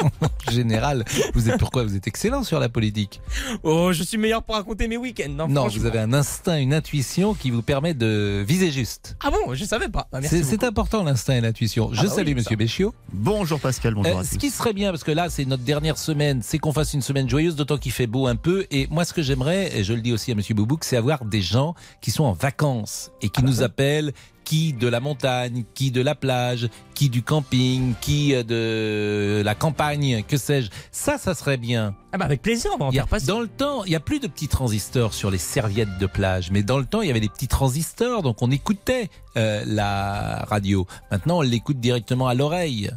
En général, vous êtes pourquoi Vous êtes excellent sur la politique? Oh, je suis meilleur pour raconter mes week-ends. Non, Non, vous avez un instinct, une intuition qui vous permet de viser juste. Ah bon, je savais pas. Bah, C'est important l'instinct et l'intuition. Je Ah bah salue oui, Monsieur. Béchiot. Bonjour Pascal, bonjour Euh, à ce tous. qui serait bien, parce que là, c'est notre dernière semaine, c'est qu'on fasse une semaine joyeuse, d'autant qu'il fait beau un peu. Et moi, ce que j'aimerais, et je le dis aussi à Monsieur Boubouk, c'est avoir des gens qui sont en vacances et qui nous appellent, qui de la montagne, qui de la plage, qui du camping, qui euh, de la campagne, que sais-je. Ça, ça serait bien. Ah bah avec plaisir, on va en faire passer. dans le temps, il n'y a plus de petits transistors sur les serviettes de plage, mais dans le temps, il y avait des petits transistors, donc on écoutait euh, la radio. Maintenant, on l'écoute directement à l'oreille.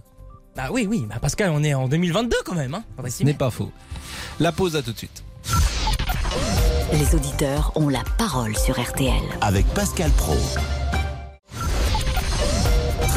Bah oui, oui, bah Pascal, on est en 2022 quand même. Hein. Ce n'est pas faux. La pause à tout de suite. Les auditeurs ont la parole sur RTL. Avec Pascal Pro.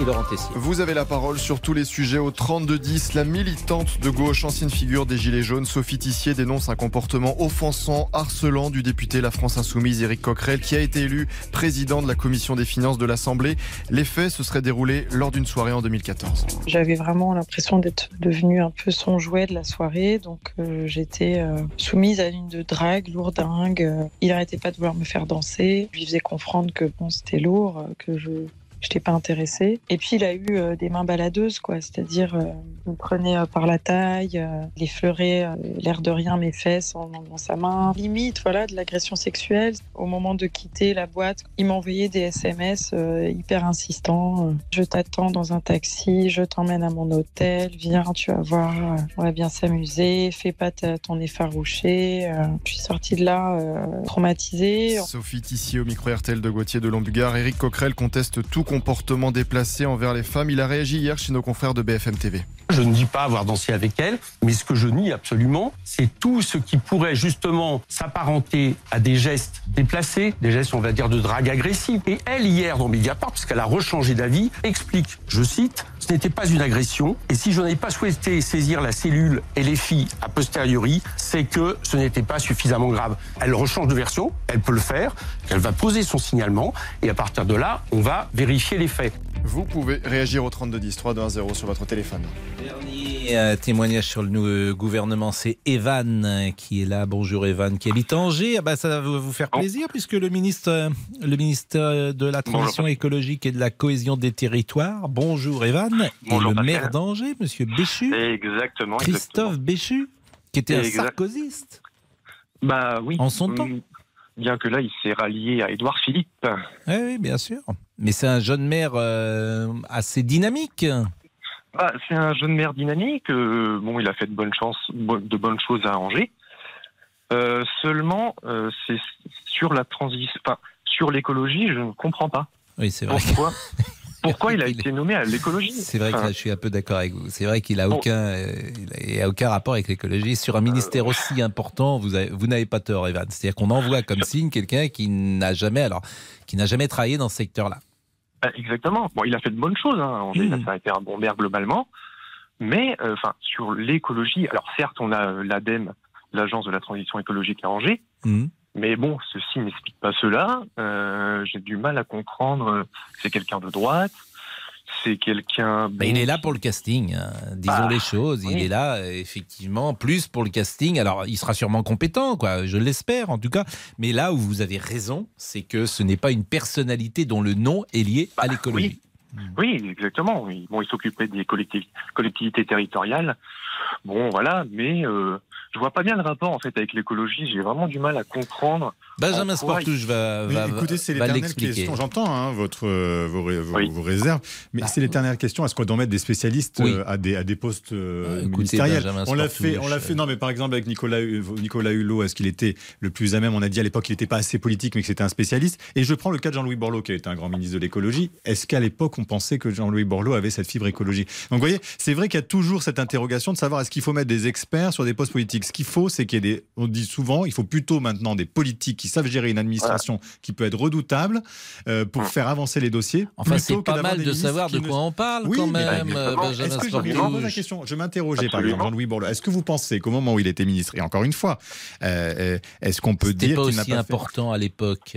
Et Laurent Tessier. Vous avez la parole sur tous les sujets au 32-10. La militante de gauche, ancienne figure des Gilets jaunes, Sophie Tissier dénonce un comportement offensant, harcelant du député La France Insoumise Éric Coquerel, qui a été élu président de la commission des finances de l'Assemblée. Les faits se seraient déroulés lors d'une soirée en 2014. J'avais vraiment l'impression d'être devenue un peu son jouet de la soirée, donc euh, j'étais euh, soumise à une de drague, lourdingue. Euh, il arrêtait pas de vouloir me faire danser. Je lui faisais comprendre que bon, c'était lourd, que je n'étais pas intéressée. Et puis il a eu euh, des mains baladeuses, quoi, c'est-à-dire euh, il me prenait euh, par la taille, il effleurait euh, l'air de rien mes fesses dans sa main. Limite, voilà, de l'agression sexuelle. Au moment de quitter la boîte, il m'envoyait des SMS hyper insistants. Je t'attends dans un taxi, je t'emmène à mon hôtel, viens, tu vas voir, on va bien s'amuser, fais pas ton effarouché. Je suis sortie de là traumatisée. Sophie Tissier au micro RTL de Gauthier de Lombugard. Éric Coquerel conteste tout comportement déplacé envers les femmes. Il a réagi hier chez nos confrères de BFM TV. Je ne dis pas avoir dansé avec elle, mais ce que je nie absolument, c'est tout ce qui pourrait justement s'apparenter à des gestes déplacés, des gestes, on va dire, de drague agressive. Et elle, hier, dans Mediapart, puisqu'elle a rechangé d'avis, explique, je cite, ce n'était pas une agression, et si je n'avais pas souhaité saisir la cellule et les filles a posteriori, c'est que ce n'était pas suffisamment grave. Elle rechange de version, elle peut le faire, elle va poser son signalement, et à partir de là, on va vérifier les faits. Vous pouvez réagir au 3210 3210 sur votre téléphone. Dernier euh, témoignage sur le gouvernement, c'est Evan euh, qui est là. Bonjour Evan, qui habite Angers. Ah bah, ça va vous faire plaisir puisque le ministre, euh, le ministre de la Transition écologique et de la cohésion des territoires, bonjour Evan, Bonjour, et le maire d'Angers, Monsieur Béchu, Exactement. Christophe Béchu, qui était un Exact. sarkozyste. Bah oui. En son temps. Bien que là, il s'est rallié à Édouard Philippe. Oui, bien sûr. Mais c'est un jeune maire euh, assez dynamique. Bah, c'est un jeune maire dynamique. euh, bon, il a fait de bonnes chances, de bonnes choses à Angers. Euh, seulement, c'est sur la transition, enfin, sur l'écologie, je ne comprends pas. Oui, c'est vrai. Pourquoi Pourquoi il a été nommé à l'écologie C'est vrai que là, je suis un peu d'accord avec vous. C'est vrai qu'il a aucun, euh, il a aucun rapport avec l'écologie. Sur un ministère aussi important, vous, avez- vous n'avez pas tort, Evan. C'est-à-dire qu'on envoie comme signe quelqu'un qui n'a jamais, alors, qui n'a jamais travaillé dans ce secteur-là. bah, exactement. Bon, il a fait de bonnes choses. Hein. Angers, Mm. ça a été un bon maire globalement. Mais, euh, sur l'écologie, alors certes, on a euh, l'ADEME, l'Agence de la transition écologique à Angers. Mhm. Mais bon, ceci n'explique pas cela. Euh, J'ai du mal à comprendre euh, que c'est quelqu'un de droite, c'est quelqu'un. Bah, il est là pour le casting, hein. disons Bah, les choses. Il oui. est là, effectivement, plus pour le casting. Alors, il sera sûrement compétent, quoi. Je l'espère, en tout cas. Mais là où vous avez raison, c'est que ce n'est pas une personnalité dont le nom est lié à l'écologie. Oui, exactement. Bon, il s'occupait des collectivités, collectivités territoriales. Bon, voilà, mais euh, je vois pas bien le rapport en fait avec l'écologie. J'ai vraiment du mal à comprendre. Benjamin Sportouche va, Mais va, écoutez, c'est va l'éternelle question. J'entends hein, votre, euh, vos, ré- vos- vos réserves, mais c'est l'éternelle question. Est-ce qu'on doit mettre des spécialistes Oui. euh, à, des, à des postes euh, Écoutez, ministériels Benjamin On l'a fait, on l'a fait. Non, mais par exemple avec Nicolas, Nicolas Hulot, est-ce qu'il était le plus à même? On a dit à l'époque qu'il n'était pas assez politique, mais que c'était un spécialiste. Et je prends le cas de Jean-Louis Borloo, qui a été un grand ministre de l'écologie. Est-ce qu'à l'époque on pensait que Jean-Louis Borloo avait cette fibre écologie Donc vous voyez, c'est vrai qu'il y a toujours cette interrogation de savoir est-ce qu'il faut mettre des experts sur des postes politiques. Ce qu'il faut, c'est qu'il y ait des. On dit souvent, il faut plutôt maintenant des politiques qui savent gérer une administration qui peut être redoutable euh, pour faire avancer les dossiers. Enfin, c'est pas mal de savoir de ne- quoi on parle, Oui, quand même, euh, Benjamin Est-ce que je, la question? Je m'interrogeais par exemple Jean-Louis Borloo. Est-ce que vous pensez qu'au moment où il était ministre, et encore une fois, euh, est-ce qu'on peut C'était dire pas qu'il n'a aussi pas fait- important à l'époque.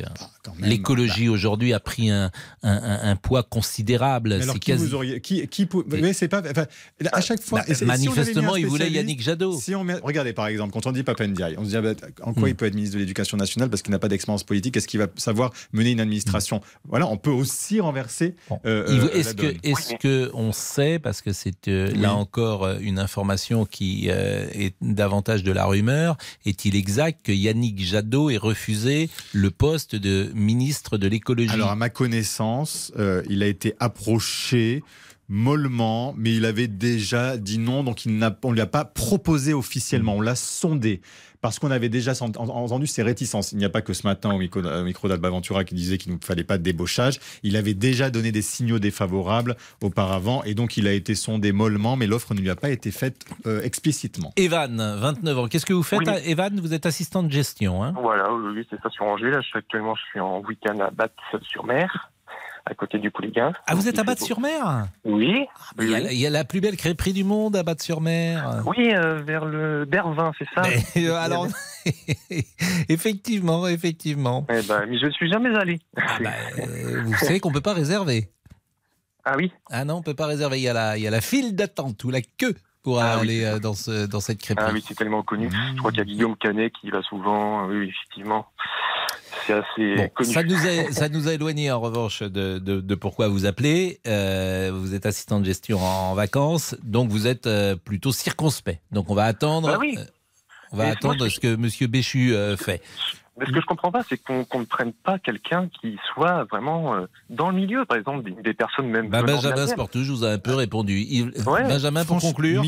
même, L'écologie aujourd'hui a pris un, un- un- un poids considérable. Mais alors C'est qui quasi- vous auriez qui qui mais c'est pas enfin, à chaque fois Bah, si manifestement, il voulait Yannick Jadot. Si on met- par exemple quand on dit Papendiaï, on se dit ah bah, en quoi Hmm. il peut être ministre de l'Éducation nationale parce qu'il n'a pas d'expérience politique, est-ce qu'il va savoir mener une administration? Voilà, on peut aussi renverser. euh, euh, Est-ce que, est-ce que on sait, parce que c'est euh, Oui. là encore une information qui euh, est davantage de la rumeur, est-il exact que Yannick Jadot ait refusé le poste de ministre de l'écologie? Alors, à ma connaissance, euh, il a été approché mollement, mais il avait déjà dit non, donc il on ne lui a pas proposé officiellement, on l'a sondé. Parce qu'on avait déjà entendu ses réticences. Il n'y a pas que ce matin au micro, micro d'Alba Ventura qui disait qu'il ne fallait pas de débauchage. Il avait déjà donné des signaux défavorables auparavant et donc il a été sondé mollement, mais l'offre ne lui a pas été faite euh, explicitement. Evan, 29 ans. Qu'est-ce que vous faites, Oui. Evan Vous êtes assistant de gestion. Hein? Voilà, oui, oui, c'est ça sur Angers. Là, je suis actuellement, je suis en week-end à Batte-sur-Mer, à côté du Pouliguen. ah, vous êtes à Batte-sur-Mer Oui. il, y a, il y a la plus belle crêperie du monde à Batte-sur-Mer. Oui, euh, vers le Bervin, c'est ça Mais, euh, alors, effectivement, effectivement. Eh ben, mais je ne suis jamais allé. Euh, vous savez qu'on peut pas réserver. Ah oui Ah non, on peut pas réserver. Il y a la, il y a la file d'attente ou la queue pour Ah aller dans, ce, dans cette crêperie. Ah oui, c'est tellement connu. Je crois qu'il y a Guillaume Canet qui y va souvent. Oui, effectivement. C'est assez Bon, connu. ça, nous a, ça nous a éloigné en revanche de, de- de pourquoi vous appelez. Euh, vous êtes assistant de gestion en, vacances, donc vous êtes euh, plutôt circonspect. Donc on va attendre. Bah oui. euh, on va Mais attendre moi, ce que Monsieur Béchu euh, fait. Mais ce que je comprends pas, c'est qu'on ne prenne pas quelqu'un qui soit vraiment dans le milieu, par exemple, des, des personnes même. Bah, Benjamin la Vienne. Sportou, je vous ai un peu répondu. Ouais. Benjamin, pour conclure.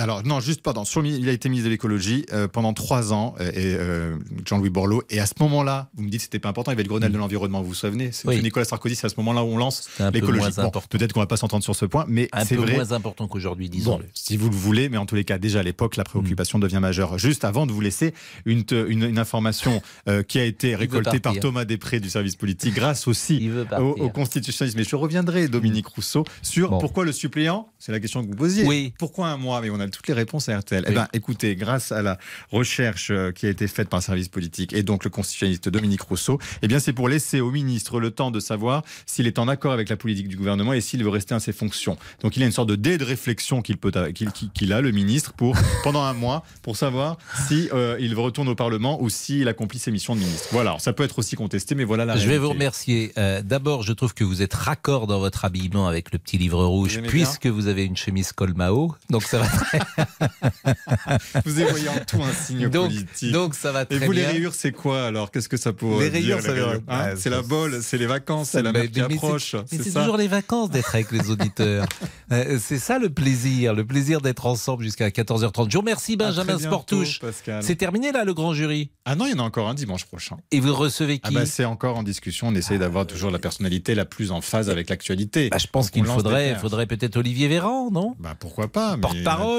Alors non, juste pardon. Sur, il a été ministre de l'écologie euh, pendant trois ans, euh, et euh, Jean-Louis Borloo. Et à ce moment-là, vous me dites que c'était pas important. Il y avait le Grenelle de l'environnement. Vous vous souvenez? C'est Mm. Oui. Nicolas Sarkozy. C'est à ce moment-là où on lance l'écologie. Bon. Peut-être qu'on va pas s'entendre sur ce point, mais Un c'est peu vrai. moins important qu'aujourd'hui, disons. Bon, si vous le voulez, mais en tous les cas, déjà à l'époque, la préoccupation Mm. devient majeure. Juste avant de vous laisser une, te- une, une information euh, qui a été récoltée par. Thomas Després du service politique, grâce aussi au, constitutionnalisme. Et je reviendrai, Dominique Rousseau, sur pourquoi le suppléant, c'est la question que vous posiez. Oui. Pourquoi un mois? Mais on a toutes les réponses à RTL. Eh bien, écoutez, grâce à la recherche euh, qui a été faite par un service politique et donc le constitutionnaliste Dominique Rousseau, eh bien, c'est pour laisser au ministre le temps de savoir s'il est en accord avec la politique du gouvernement et s'il veut rester à ses fonctions. Donc, il y a une sorte de dé de réflexion qu'il peut, qu'il, qu'il- qu'il a, le ministre, pour pendant un mois, pour savoir si euh, il retourne au Parlement ou s'il accomplit ses missions de ministre. Voilà. Ça peut être aussi contesté, mais voilà la Je vais vous remercier. Euh, D'abord, je trouve que vous êtes raccord dans votre habillement avec le petit livre rouge, puisque vous avez une chemise Colmao. Donc ça va Vous y voyez en tout un signe Donc- politique. donc ça va Et très vous, bien. les rayures, c'est quoi alors? Qu'est-ce que ça pourrait Les dire, rayures, ça veut- rayures? Hein? C'est la bol, c'est les vacances, c'est la mer qui approche. Mais c'est toujours les vacances d'être avec les auditeurs. Euh, c'est ça le plaisir, le plaisir d'être ensemble jusqu'à 14h30. Je vous remercie Benjamin bientôt, Sportouche. C'est terminé là le grand jury? Ah non, il y en a encore un dimanche prochain. Et vous recevez qui? Ah bah, c'est encore en discussion. On essaye d'avoir toujours la personnalité la plus en phase avec l'actualité. Bah, je pense qu'il faudrait, faudrait peut-être Olivier Véran, non? Bah pourquoi pas mais-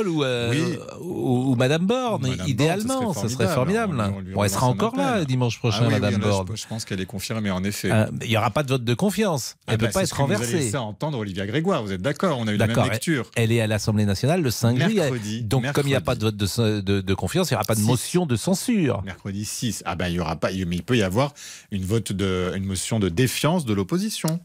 Ou, euh, Oui. ou, ou Madame Borne, Madame idéalement, ce ça serait serait formidable. On- on elle sera encore là dimanche prochain, Ah oui, oui, Madame je- Borne. Je, pense qu'elle est confirmée en effet. Euh, Il n'y aura pas de vote de confiance. Elle Ah ne peut bah, pas être que vous renversée. laissé entendre Olivia Grégoire. Vous êtes d'accord On a eu la même lecture. Elle est à l'Assemblée nationale le 5 juillet. Mercredi, Donc, comme il n'y a pas de vote de, de- de confiance, il n'y aura pas de Six. motion de censure. Mercredi 6. Ah ben il y aura pas, mais il peut y avoir une vote de, une motion de défiance de l'opposition.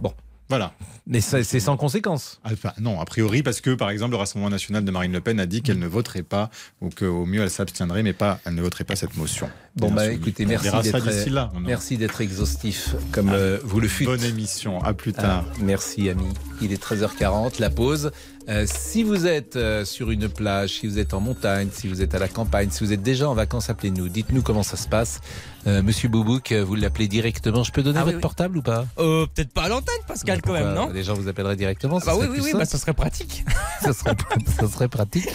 Bon, Voilà. Mais c'est sans conséquence. Enfin, non, a priori, parce que, par exemple, le Rassemblement national de Marine Le Pen a dit qu'elle ne voterait pas, ou qu'au mieux elle s'abstiendrait, mais pas, elle ne voterait pas cette motion. Bon, bah écoutez, On merci verra ça d'être merci d'être exhaustif, comme euh, vous le fûtes. Bonne émission, à plus tard. Ah, merci, ami. Il est 13h40, la pause. Euh, si vous êtes euh, sur une plage, si vous êtes en montagne, si vous êtes à la campagne, si vous êtes déjà en vacances, appelez-nous. Dites-nous comment ça se passe. Euh, Monsieur Boubouk, euh, vous l'appelez directement. Je peux donner Ah votre oui. portable ou pas? Euh, peut-être pas à l'antenne, Pascal, quand même, non? Les gens vous appelleraient directement. Ah Bah oui, oui, oui, bah ça serait pratique. ça, serait, ça serait pratique.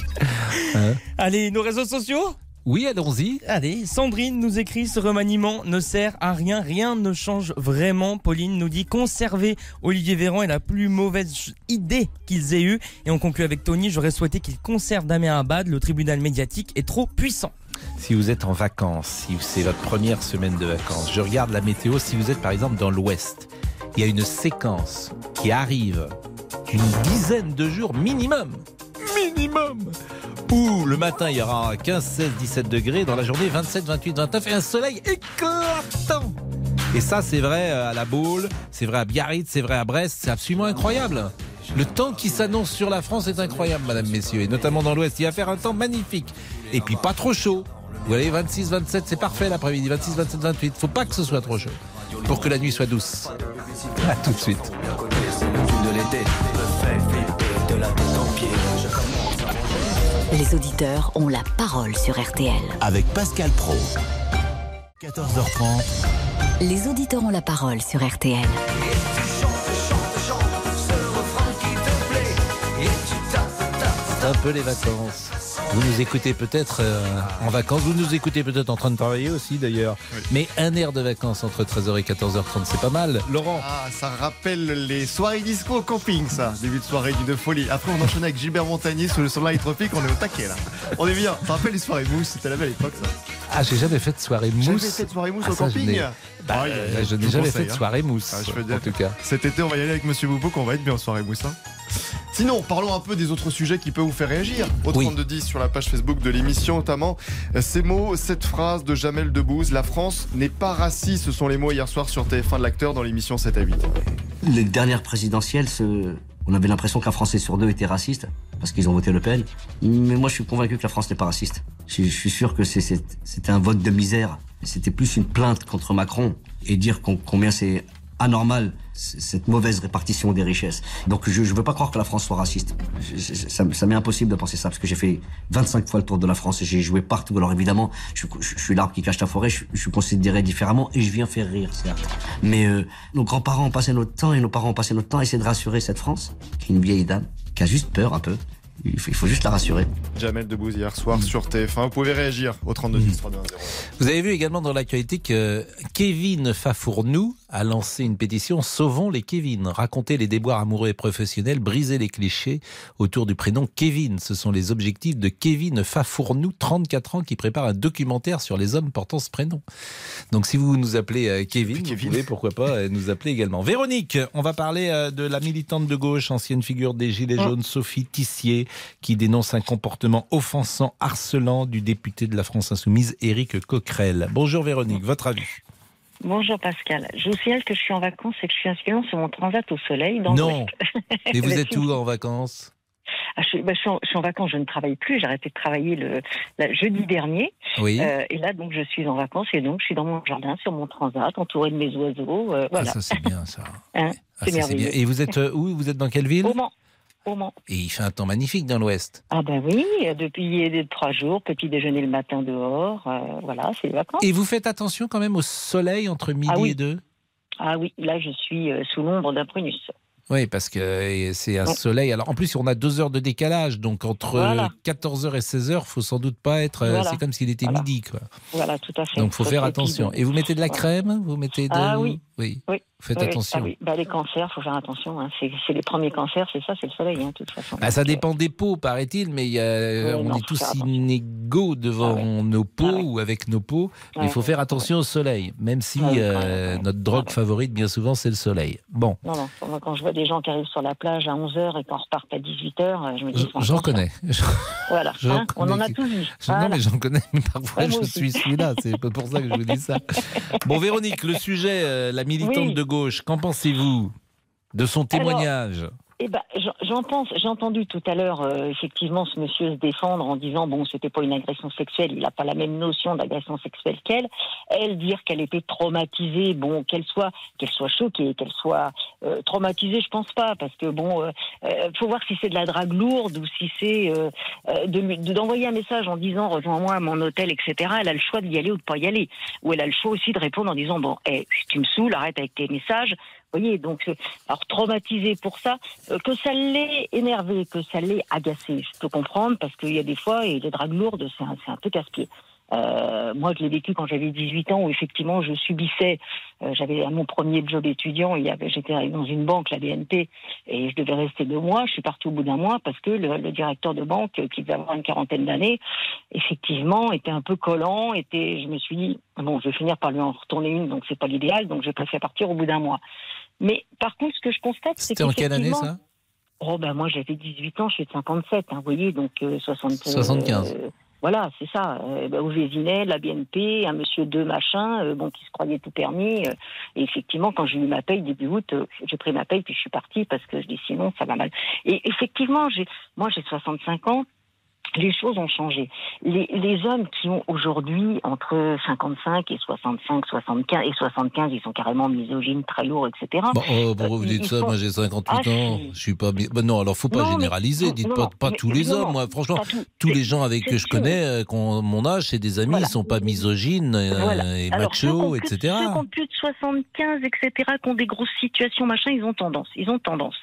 Hein Allez, nos réseaux sociaux? Oui, allons-y. Allez, Sandrine nous écrit ce remaniement ne sert à rien, rien ne change vraiment. Pauline nous dit conserver Olivier Véran est la plus mauvaise idée qu'ils aient eue. Et on conclut avec Tony, j'aurais souhaité qu'il conserve Damien Abad, le tribunal médiatique est trop puissant. Si vous êtes en vacances, si c'est votre première semaine de vacances, je regarde la météo. Si vous êtes par exemple dans l'ouest, il y a une séquence qui arrive d'une dizaine de jours minimum. Minimum Où le matin il y aura 15, 16, 17 degrés, dans la journée 27, 28, 29 et un soleil éclatant. Et ça c'est vrai à la Baule, c'est vrai à Biarritz, c'est vrai à Brest, c'est absolument incroyable. Le temps qui s'annonce sur la France est incroyable, madame, messieurs, et notamment dans l'ouest. Il va faire un temps magnifique. Et puis pas trop chaud. Vous voyez, 26, 27, c'est parfait l'après-midi. 26, 27, 28. Faut pas que ce soit trop chaud. Pour que la nuit soit douce. À tout de suite. Les auditeurs ont la parole sur RTL. Avec Pascal Pro. 14h30. Les auditeurs ont la parole sur RTL. Un peu les vacances. Vous nous écoutez peut-être euh, en vacances, vous nous écoutez peut-être en train de travailler aussi d'ailleurs. Mais un air de vacances entre 13h et 14h30, c'est pas mal. Laurent Ah, ça rappelle les soirées disco au camping, ça. Début de soirée d'une folie. Après, on enchaîne avec Gilbert Montagnier sur le Sunlight Tropique. On est au taquet, là. On est bien. Ça rappelle les soirées mousse. C'était la belle époque, ça. Ah, j'ai jamais fait de soirée mousse. Jamais fait de soirée mousse Ah, au ça, je camping n'ai- Bah, euh, je n'ai jamais fait de hein. soirée mousse, Ah, je en tout cas. Cet été, on va y aller avec Monsieur Boubou, qu'on va être bien en soirée mousse. hein. Sinon, parlons un peu des autres sujets qui peuvent vous faire réagir. Au 3210 sur la page Facebook de l'émission, notamment euh, ces mots, cette phrase de Jamel Debbouze La France n'est pas raciste. Ce sont les mots hier soir sur TF1 de l'acteur dans l'émission 7 à 8. Les dernières présidentielles, ce- on avait l'impression qu'un Français sur deux était raciste, parce qu'ils ont voté Le Pen. Mais moi, je suis convaincu que la France n'est pas raciste. Je, suis sûr que c'est- c'est- c'était un vote de misère. C'était plus une plainte contre Macron et dire combien c'est anormal cette mauvaise répartition des richesses. Donc je ne veux pas croire que la France soit raciste. Je- ça ça m'est impossible de penser ça parce que j'ai fait 25 fois le tour de la France et j'ai joué partout. Alors évidemment, je, je- je suis l'arbre qui cache la forêt, je, je suis considéré différemment et je viens faire rire, certes. Mais euh, nos grands-parents ont passé notre temps et nos parents ont passé notre temps à essayer de rassurer cette France, qui est une vieille dame, qui a juste peur un peu. Il faut, il faut juste la rassurer. Jamel Debbouze hier soir sur TF1. Vous pouvez réagir au 3210 3210. Vous avez vu également dans l'actualité que Kevin Fafournou a lancé une pétition Sauvons les Kevin. Raconter les déboires amoureux et professionnels, briser les clichés autour du prénom Kevin. Ce sont les objectifs de Kevin Fafournou, 34 ans, qui prépare un documentaire sur les hommes portant ce prénom. Donc si vous nous appelez euh, Kevin, vous pouvez pourquoi pas euh, nous appeler également. Véronique, on va parler euh, de la militante de gauche, ancienne figure des Gilets jaunes, Sophie Tissier, qui dénonce un comportement offensant, harcelant du député de la France Insoumise, Éric Coquerel. Bonjour Véronique, votre avis? Bonjour Pascal. Je vous signale que je suis en vacances et que je suis actuellement sur mon transat au soleil. Dans Non. Et vous êtes où en vacances Ah, je, suis, bah, je suis en, je suis en vacances, je ne travaille plus. J'ai arrêté de travailler le jeudi dernier. Oui. Euh, et là, donc, je suis en vacances et donc je suis dans mon jardin, sur mon transat, entouré de mes oiseaux. euh, voilà. Ah, ça c'est bien ça. Hein, Ah, c'est ça, bien. Et vous êtes euh, où? Vous êtes dans quelle ville? Au Mans. Au Mans. Et il fait un temps magnifique dans l'ouest. Ah ben oui, depuis trois jours, petit déjeuner le matin dehors. euh, voilà, c'est les vacances. Et vous faites attention quand même au soleil entre midi Ah oui. et deux? Ah oui, là, je suis euh, sous l'ombre d'un prunus. Oui, parce que euh, c'est un soleil. Alors en plus, on a deux heures de décalage, donc entre Voilà. 14h et 16h, faut sans doute pas être. Voilà. C'est comme s'il était Voilà. midi, quoi. Voilà, tout à fait. Donc faut Tout à faire attention. Et vous mettez de la crème? Vous mettez de Ah oui. Oui. Oui. Faites Oui, attention. Ah oui. bah, les cancers, faut faire attention. hein. C'est les premiers cancers, c'est ça, c'est le soleil, hein, de toute façon. Bah, ça dépend des peaux, paraît-il, mais y a- on non, est tous inégaux devant nos peaux ou avec nos peaux. Mais il faut faire attention au soleil, même si euh, notre drogue favorite, bien souvent, c'est le soleil. Bon, Non, non, moi, quand je vois des gens qui arrivent sur la plage à 11h et qu'on repart à 18h, je me dis... j'en connais. Voilà, hein, on en a tous vu. Non, mais j'en connais, mais parfois je aussi. suis celui-là. C'est pas pour ça que je vous dis ça. Bon, Véronique, le sujet, euh, la militante Oui. de gauche, qu'en pensez-vous de son témoignage? Eh ben, j'en- pense. J'ai entendu tout à l'heure euh, effectivement ce monsieur se défendre en disant bon, c'était pas une agression sexuelle. Il n'a pas la même notion d'agression sexuelle qu'elle. Elle dire qu'elle était traumatisée. Bon, qu'elle soit qu'elle soit choquée, qu'elle soit euh, traumatisée, je pense pas, parce que bon, euh, euh, faut voir si c'est de la drague lourde ou si c'est euh, de d'envoyer un message en disant rejoins-moi à mon hôtel, etc. Elle a le choix d'y aller ou de pas y aller. Ou elle a le choix aussi de répondre en disant bon, hey, tu me saoules, arrête avec tes messages. Voyez, donc, euh, alors traumatisé pour ça, euh, que ça l'ait énervé, que ça l'ait agacé, je peux comprendre, parce qu'il y a des fois, et les dragues lourdes, c'est un, un peu casse-pied. Euh, moi, je l'ai vécu quand j'avais 18 ans, où effectivement, je subissais, j'avais mon premier job étudiant, j'étais dans une banque, la BNP, et je devais rester deux mois. Je suis partie au bout d'un mois parce que le, directeur de banque, qui devait avoir une quarantaine d'années, effectivement, était un peu collant. Était, je me suis dit, bon, je vais finir par lui en retourner une, donc c'est pas l'idéal, donc j'ai préféré partir au bout d'un mois. Mais par contre, ce que je constate, c'est C'était en quelle année ça Oh ben moi j'avais 18 ans, je suis de 57, hein, vous voyez, donc euh, 60, 75. euh, voilà, c'est ça. Euh, ben, au Vésinet, la BNP, un monsieur de machin, euh, bon, qui se croyait tout permis. et effectivement, quand j'ai eu ma paye début août, j'ai pris ma paye puis je suis partie parce que je dis sinon ça va mal. Et effectivement, j'ai, moi j'ai 65 ans. Les choses ont changé. Les, les hommes qui ont aujourd'hui entre 55 et 65, 75 et 75, ils sont carrément misogynes, très lourds, etc. Bon, oh, pourquoi vous Euh, dites ça sont- Moi j'ai 58 Ah, ans, je suis pas. Bah, non, alors faut pas Non, mais- généraliser. non, Dites non, pas, pas mais- tous les non, hommes. Moi, franchement, tous les gens avec que je connais, euh, mon âge, c'est des amis, Voilà. ils sont pas misogynes euh, Voilà. et Alors, machos, ont plus etc. Ceux qui ont plus de 75, etc., qui ont des grosses situations, machin, ils ont tendance. Ils ont tendance.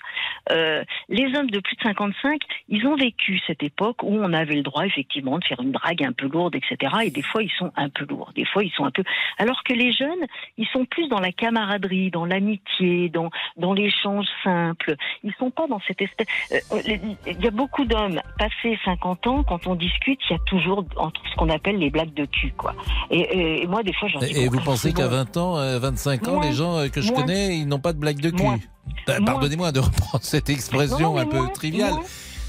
Les hommes de plus de 55, ils ont vécu cette époque où on avait le droit, effectivement, de faire une drague un peu lourde, etc. Et des fois, ils sont un peu lourds. Des fois, ils sont un peu. Alors que les jeunes, ils sont plus dans la camaraderie, dans l'amitié, dans, dans l'échange simple. Ils sont pas dans cette espèce. euh, Il y a beaucoup d'hommes, passés 50 ans, quand on discute, il y a toujours entre ce qu'on appelle les blagues de cul, quoi. Et, et- et moi, des fois, j'en Et bon, vous pensez qu'à bon. 20 ans, euh, 25 ans, Moins. les gens euh, que je Moins. connais, ils n'ont pas de blague de cul? Moins. Pardonnez-moi de reprendre cette expression Non, un peu moins, triviale.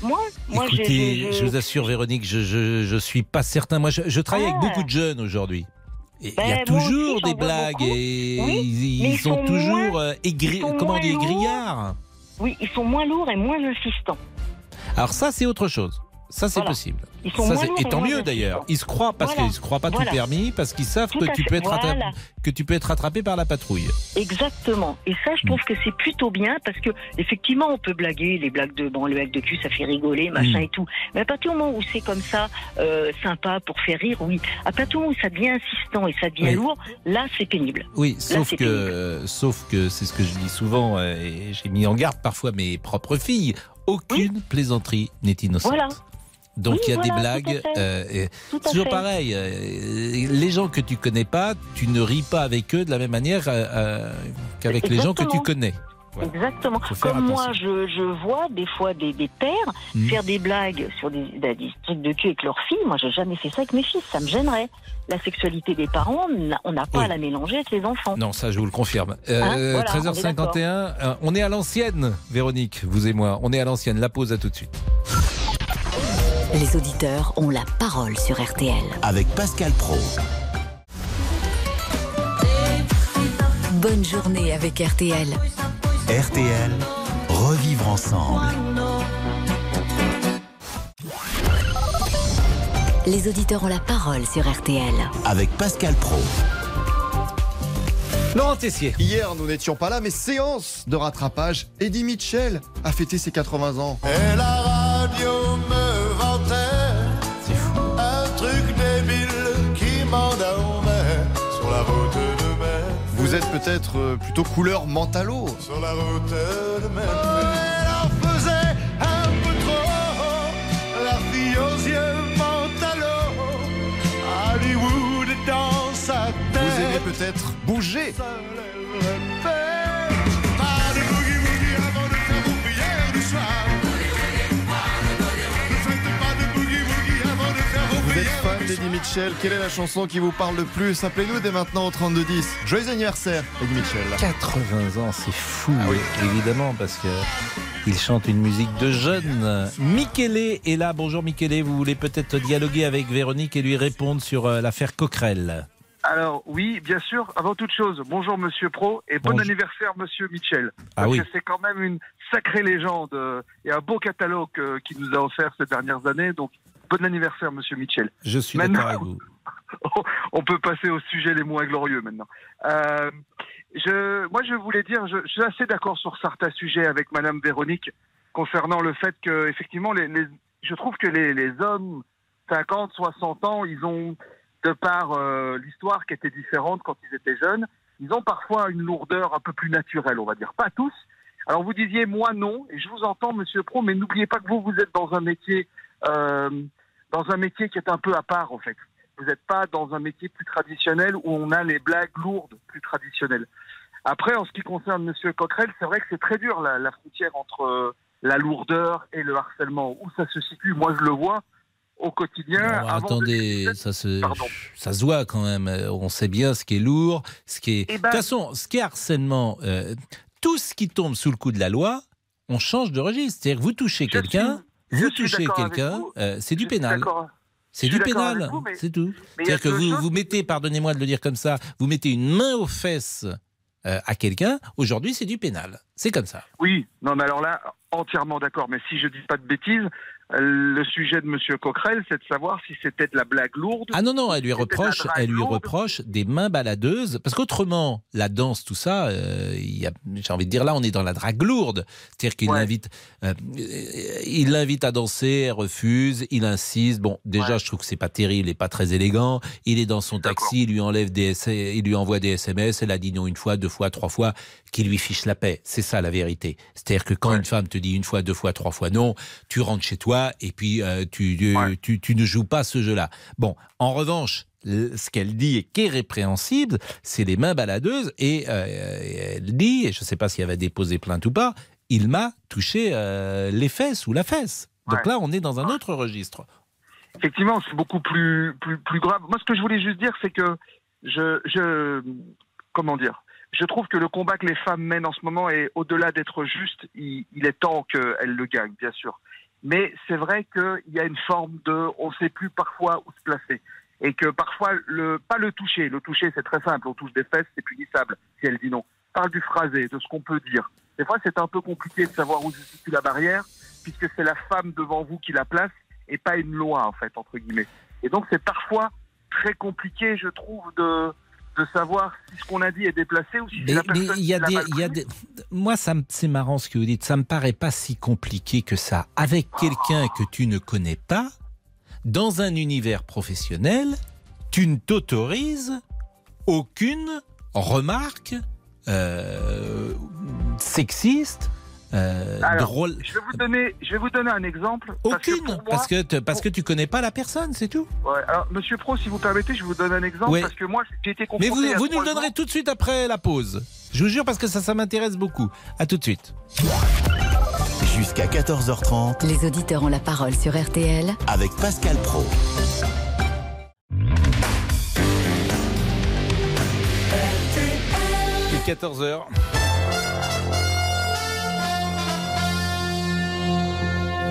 Moi, moi, Écoutez, j'ai- je vous assure, Véronique, je, je, je suis pas certain. Moi, je, je travaille avec Ah. beaucoup de jeunes aujourd'hui. Ben, il y a moi toujours aussi, des blagues et Oui, ils, mais ils ils sont, sont toujours moins- euh, aigri- ils sont comment on dit, moins lourds. aigrillards. Oui, ils sont moins lourds et moins insistants. Alors ça, c'est autre chose. Ça, c'est Voilà. possible. Ils sont Ça, moins et tant mieux d'ailleurs. Ils se croient parce Voilà. qu'ils se croient pas Voilà. tout permis, parce qu'ils savent Tout que tu peux être attrapé, que tu peux être rattrapé par la patrouille. Exactement. Et ça, je trouve que c'est plutôt bien parce que effectivement, on peut blaguer les blagues de bon, le blague de cul, ça fait rigoler, machin Mm. et tout. Mais à partir du moment où c'est comme ça, euh, sympa pour faire rire, oui. À partir du moment où ça devient insistant et ça devient Oui. lourd, là, c'est pénible. Oui, Là, sauf que, pénible. euh, sauf que c'est ce que je dis souvent, euh, et j'ai mis en garde parfois mes propres filles. Aucune plaisanterie n'est innocente. Voilà. Donc Oui, il y a voilà, des blagues. euh, toujours pareil. euh, les gens que tu connais pas, tu ne ris pas avec eux de la même manière euh, euh, qu'avec les gens que tu connais. Exactement. Comme moi, je, je vois des fois des, des pères Mm. faire des blagues sur des, trucs de cul avec leurs filles. Moi, j'ai jamais fait ça avec mes fils. Ça me gênerait. La sexualité des parents, on n'a- on pas Oui. à la mélanger avec les enfants. Non, ça je vous le confirme. Euh, Hein Voilà, 13h51, euh, on est à l'ancienne, Véronique, vous et moi. On est à l'ancienne. La pause à tout de suite. Les auditeurs ont la parole sur RTL. Avec Pascal Pro. Bonne journée avec RTL. RTL, revivre ensemble. Les auditeurs ont la parole sur RTL. Avec Pascal Pro. Laurent Tessier. Hier, nous n'étions pas là, mais séance de rattrapage. Eddie Mitchell a fêté ses 80 ans. Vous êtes peut-être euh, plutôt couleur mentalo. Sur la route de mer. Elle en faisait un peu trop, la fille aux yeux mentalo. Hollywood dans sa tête. Vous aimez peut-être bouger. D'Eddie Mitchell. Quelle est la chanson qui vous parle le plus Appelez-nous dès maintenant au 3210. Joyeux anniversaire, Eddie Mitchell. 80 ans, c'est fou, évidemment, parce que il chante une musique de jeune. Michele est là. Bonjour Michele, vous voulez peut-être dialoguer avec Véronique et lui répondre sur euh, l'affaire Coquerel. Alors oui, bien sûr. Avant toute chose, bonjour Monsieur Pro et bon Bonjour. anniversaire Monsieur Mitchell. Ah Parce oui. que c'est quand même une sacrée légende euh, et un beau catalogue euh, qu'il nous a offert ces dernières années. Donc bon anniversaire Monsieur Mitchell. Je suis d'accord avec vous. on peut passer au sujet les moins glorieux maintenant. Euh, je, moi, je voulais dire, je, je suis assez d'accord sur certains sujets avec Madame Véronique concernant le fait que, effectivement, les, les- je trouve que les, les hommes 50, 60 ans, ils ont, de par euh, l'histoire qui était différente quand ils étaient jeunes, ils ont parfois une lourdeur un peu plus naturelle, on va dire. Pas tous. Alors vous disiez moi non, et je vous entends, Monsieur Pro, mais n'oubliez pas que vous, vous êtes dans un métier, euh, dans un métier qui est un peu à part en fait. Vous n'êtes pas dans un métier plus traditionnel où on a les blagues lourdes plus traditionnelles. Après, en ce qui concerne Monsieur Coquerel, c'est vrai que c'est très dur la, la frontière entre euh, la lourdeur et le harcèlement. Où ça se situe, moi je le vois au quotidien. Bon, avant de- attendez, ça se, ça se voit quand même. Euh, On sait bien ce qui est lourd, ce qui est. Eh De ben- toute façon, ce qui est harcèlement, euh, tout ce qui tombe sous le coup de la loi, on change de registre. C'est-à-dire que vous touchez quelqu'un, vous touchez quelqu'un, euh, c'est du pénal. C'est du pénal, c'est tout. C'est-à-dire que vous, vous mettez, pardonnez-moi de le dire comme ça, vous mettez une main aux fesses euh, à quelqu'un, aujourd'hui c'est du pénal. C'est comme ça. Oui, non, mais alors là, entièrement d'accord. Mais si je dis pas de bêtises, le sujet de Monsieur Coquerel, c'est de savoir si c'était de la blague lourde. Ah non, non, elle lui reproche, elle lui lourde. reproche des mains baladeuses. Parce qu'autrement, la danse, tout ça, euh, j'ai envie de dire là, on est dans la drague lourde. C'est-à-dire qu'il l'invite, euh, il l'invite à danser, elle refuse, il insiste. Bon, déjà, je trouve que c'est pas terrible et pas très élégant. Il est dans son taxi, il lui enlève des, il lui envoie des SMS. Elle a dit non une fois, deux fois, trois fois, qui lui fiche la paix. C'est ça la vérité. C'est-à-dire que quand une femme te dit une fois, deux fois, trois fois non, tu rentres chez toi et puis euh, tu, tu, tu, tu ne joues pas ce jeu-là. Bon, en revanche, ce qu'elle dit et qui est répréhensible, c'est les mains baladeuses. Et euh, elle dit, et je ne sais pas si elle va déposer plainte ou pas, il m'a touché euh, les fesses ou la fesse. Donc Ouais. là, on est dans un autre registre. Effectivement, c'est beaucoup plus, plus, plus grave. Moi, ce que je voulais juste dire, c'est que je, je, comment dire, je trouve que le combat que les femmes mènent en ce moment est au-delà d'être juste. Il, il est temps qu'elles le gagnent, bien sûr. Mais c'est vrai qu'il y a une forme de, on ne sait plus parfois où se placer. Et que parfois, le, pas le toucher, le toucher c'est très simple, on touche des fesses, c'est punissable si elle dit non. Parle du phrasé, de ce qu'on peut dire. Des fois, c'est un peu compliqué de savoir où se situe la barrière, puisque c'est la femme devant vous qui la place et pas une loi, en fait, entre guillemets. Et donc, c'est parfois très compliqué, je trouve, de, de savoir si ce qu'on a dit est déplacé ou si c'est Mais la personne y a qui des, mal y a des, moi, ça, me- c'est marrant ce que vous dites. Ça me paraît pas si compliqué que ça. Avec quelqu'un que tu ne connais pas, dans un univers professionnel, tu ne t'autorises aucune remarque euh, sexiste, euh, Alors, drôle. Je vais vous donner, je vais vous donner un exemple. parce que Aucune, moi- parce que te- parce que tu connais pas la personne, c'est tout. Ouais, alors, Monsieur Pro, si vous permettez, je vous donne un exemple Ouais. parce que moi, j'ai été Mais vous, à vous nous le donnerez tout de suite après la pause. Je vous jure parce que ça, ça m'intéresse beaucoup. À tout de suite. Jusqu'à 14h30 Les auditeurs ont la parole sur RTL avec Pascal Pro. Il est 14h.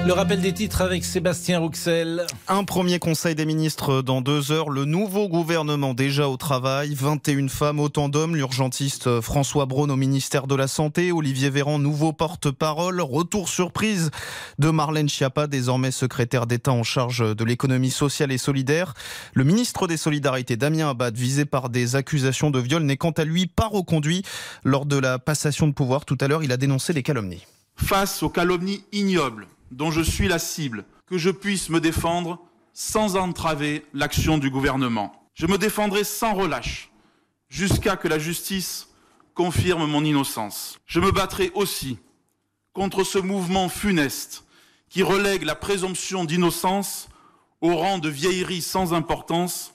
Le rappel des titres avec Sébastien Rouxel. Un premier conseil des ministres dans deux heures. Le nouveau gouvernement déjà au travail. 21 femmes, autant d'hommes. L'urgentiste François Braun au ministère de la Santé. Olivier Véran, nouveau porte-parole. Retour surprise de Marlène Schiappa, désormais secrétaire d'État en charge de l'économie sociale et solidaire. Le ministre des Solidarités, Damien Abad, visé par des accusations de viol, n'est quant à lui pas reconduit. Lors de la passation de pouvoir tout à l'heure, il a dénoncé les calomnies. face aux calomnies ignobles dont je suis la cible, que je puisse me défendre sans entraver l'action du gouvernement. Je me défendrai sans relâche jusqu'à que la justice confirme mon innocence. Je me battrai aussi contre ce mouvement funeste qui relègue la présomption d'innocence au rang de vieillerie sans importance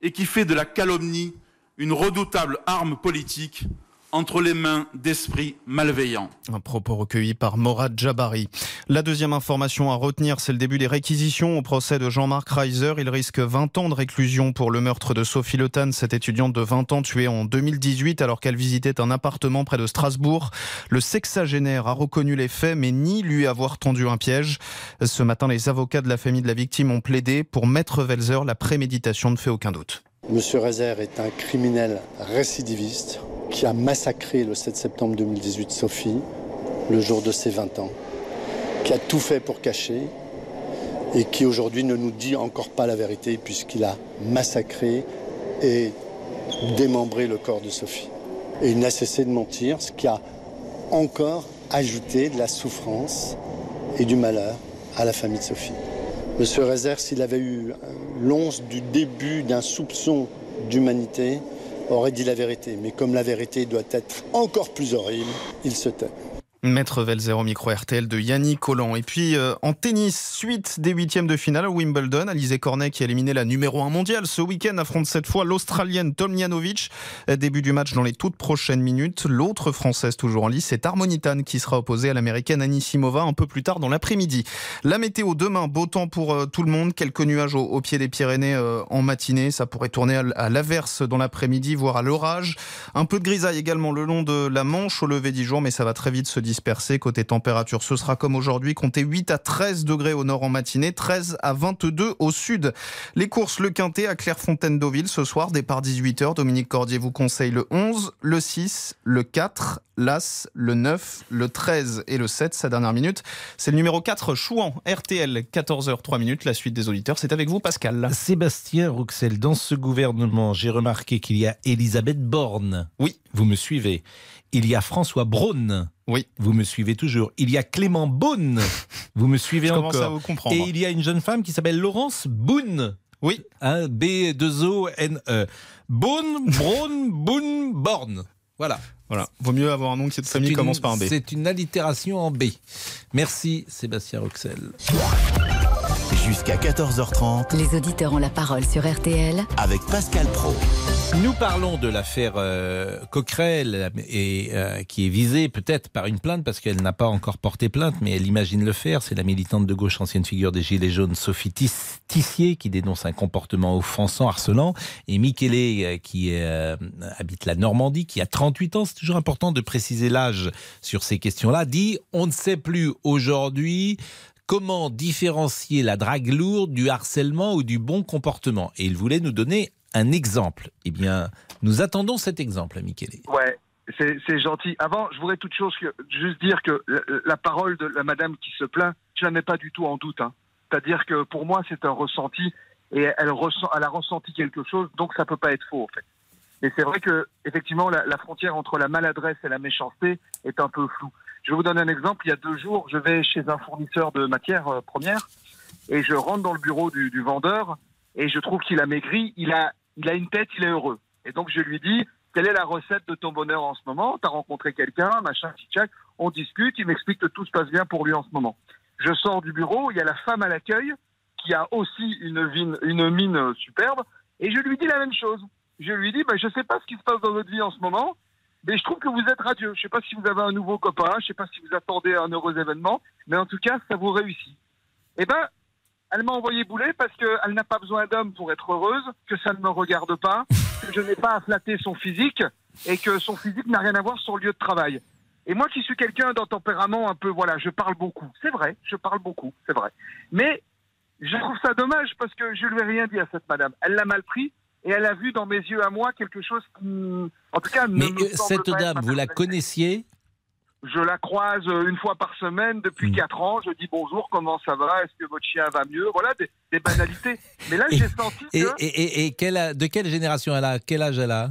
et qui fait de la calomnie une redoutable arme politique entre les mains d'esprits malveillants. Un propos recueilli par Morad Jabari. La deuxième information à retenir, c'est le début des réquisitions au procès de Jean-Marc Reiser. Il risque 20 ans de réclusion pour le meurtre de Sophie Le Tan, cette étudiante de 20 ans tuée en 2018 alors qu'elle visitait un appartement près de Strasbourg. Le sexagénaire a reconnu les faits mais nie lui avoir tendu un piège. Ce matin, les avocats de la famille de la victime ont plaidé pour Maître Welzer. La préméditation ne fait aucun doute. Monsieur Rezer est un criminel récidiviste qui a massacré le 7 septembre 2018 Sophie, le jour de ses 20 ans, qui a tout fait pour cacher et qui aujourd'hui ne nous dit encore pas la vérité puisqu'il a massacré et démembré le corps de Sophie. Et il n'a cessé de mentir, ce qui a encore ajouté de la souffrance et du malheur à la famille de Sophie. Monsieur Rezer, s'il avait eu l'once du début d'un soupçon d'humanité, aurait dit la vérité. Mais comme la vérité doit être encore plus horrible, il se tait. Maître Velzer au micro RTL de Yannick Collant. Et puis euh, en tennis, suite des huitièmes de finale à Wimbledon, Alizé Cornet qui a éliminé la numéro 1 mondiale ce week-end affronte cette fois l'Australienne Tomljanovic. Début du match dans les toutes prochaines minutes. L'autre Française toujours en lice, c'est Harmonitan qui sera opposée à l'Américaine Anisimova un peu plus tard dans l'après-midi. La météo demain, beau temps pour euh, tout le monde, quelques nuages au, pied des Pyrénées euh, en matinée, ça pourrait tourner à, à l'averse dans l'après-midi, voire à l'orage. Un peu de grisaille également le long de la Manche au lever du jour, mais ça va très vite se Côté température, ce sera comme aujourd'hui, comptez 8 à 13 degrés au nord en matinée, 13 à 22 au sud. Les courses, le Quintet à Clairefontaine-Deauville ce soir, départ 18h. Dominique Cordier vous conseille le 11, le 6, le 4, l'As, le 9, le 13 et le 7, sa dernière minute. C'est le numéro 4, Chouan, RTL, 14h 3 minutes. La suite des auditeurs, c'est avec vous, Pascal. Sébastien Rouxel, dans ce gouvernement, j'ai remarqué qu'il y a Elisabeth Borne. Oui. Vous me suivez. Il y a François Braun. Oui. Vous me suivez toujours. Il y a Clément Beaune. Vous me suivez Je encore. commence à vous comprendre. Et il y a une jeune femme qui s'appelle Laurence Boone. Oui. Hein, B-2-O-N-E. Boone, Braun, Boone, Borne. Voilà. Voilà. Vaut mieux avoir un nom qui de famille une- commence par un B. C'est une allitération en B. Merci Sébastien Rouxel. Jusqu'à 14h30 Les auditeurs ont la parole sur RTL avec Pascal Pro. Nous parlons de l'affaire euh, Coquerel et euh, qui est visée peut-être par une plainte parce qu'elle n'a pas encore porté plainte, mais elle imagine le faire. C'est la militante de gauche, ancienne figure des Gilets jaunes, Sophie Tis- Tissier, qui dénonce un comportement offensant, harcelant, et Michele euh, qui habite la Normandie, qui a 38 ans. C'est toujours important de préciser l'âge sur ces questions-là. Dit on ne sait plus aujourd'hui comment différencier la drague lourde du harcèlement ou du bon comportement. Et il voulait nous donner un exemple. Eh bien, nous attendons cet exemple, Michele. Ouais, c'est gentil. Avant, je voudrais toute chose que juste dire que la, parole de la madame qui se plaint, je la mets pas du tout en doute. hein. C'est-à-dire que pour moi, c'est un ressenti et elle ressent, elle a ressenti quelque chose, donc ça peut pas être faux en fait. Et c'est vrai que effectivement, la, frontière entre la maladresse et la méchanceté est un peu floue. Je vous donner un exemple. Il y a deux jours, je vais chez un fournisseur de matières euh, premières et je rentre dans le bureau du vendeur et je trouve qu'il a maigri. Il a, il a une tête, il est heureux. Et donc je lui dis, quelle est la recette de ton bonheur en ce moment? T'as rencontré quelqu'un, machin, tchac. On discute, il m'explique que tout se passe bien pour lui en ce moment. Je sors du bureau, il y a la femme à l'accueil qui a aussi une, vine- une mine superbe et je lui dis la même chose. Je lui dis, bah, je sais pas ce qui se passe dans votre vie en ce moment, mais je trouve que vous êtes radieux. Je sais pas si vous avez un nouveau copain, je sais pas si vous attendez un heureux événement, mais en tout cas, ça vous réussit. Eh ben, elle m'a envoyé bouler parce qu'elle n'a pas besoin d'homme pour être heureuse, que ça ne me regarde pas, que je n'ai pas à flatter son physique et que son physique n'a rien à voir sur le lieu de travail. Et moi qui suis quelqu'un d'un tempérament un peu, voilà, je parle beaucoup. C'est vrai, je parle beaucoup, c'est vrai. Mais je trouve ça dommage parce que je lui ai rien dit à cette madame. Elle l'a mal pris et elle a vu dans mes yeux à moi quelque chose qui, en tout cas, ne Mais me euh, cette dame, vous la connaissiez? Je la croise euh, une fois par semaine Hmm. depuis quatre ans. Je dis bonjour, comment ça va? Est-ce que votre chien va mieux? Voilà, des, des banalités. Mais là, j'ai senti Et, que... et- et- et quelle a- de quelle génération elle a? Quel âge elle a?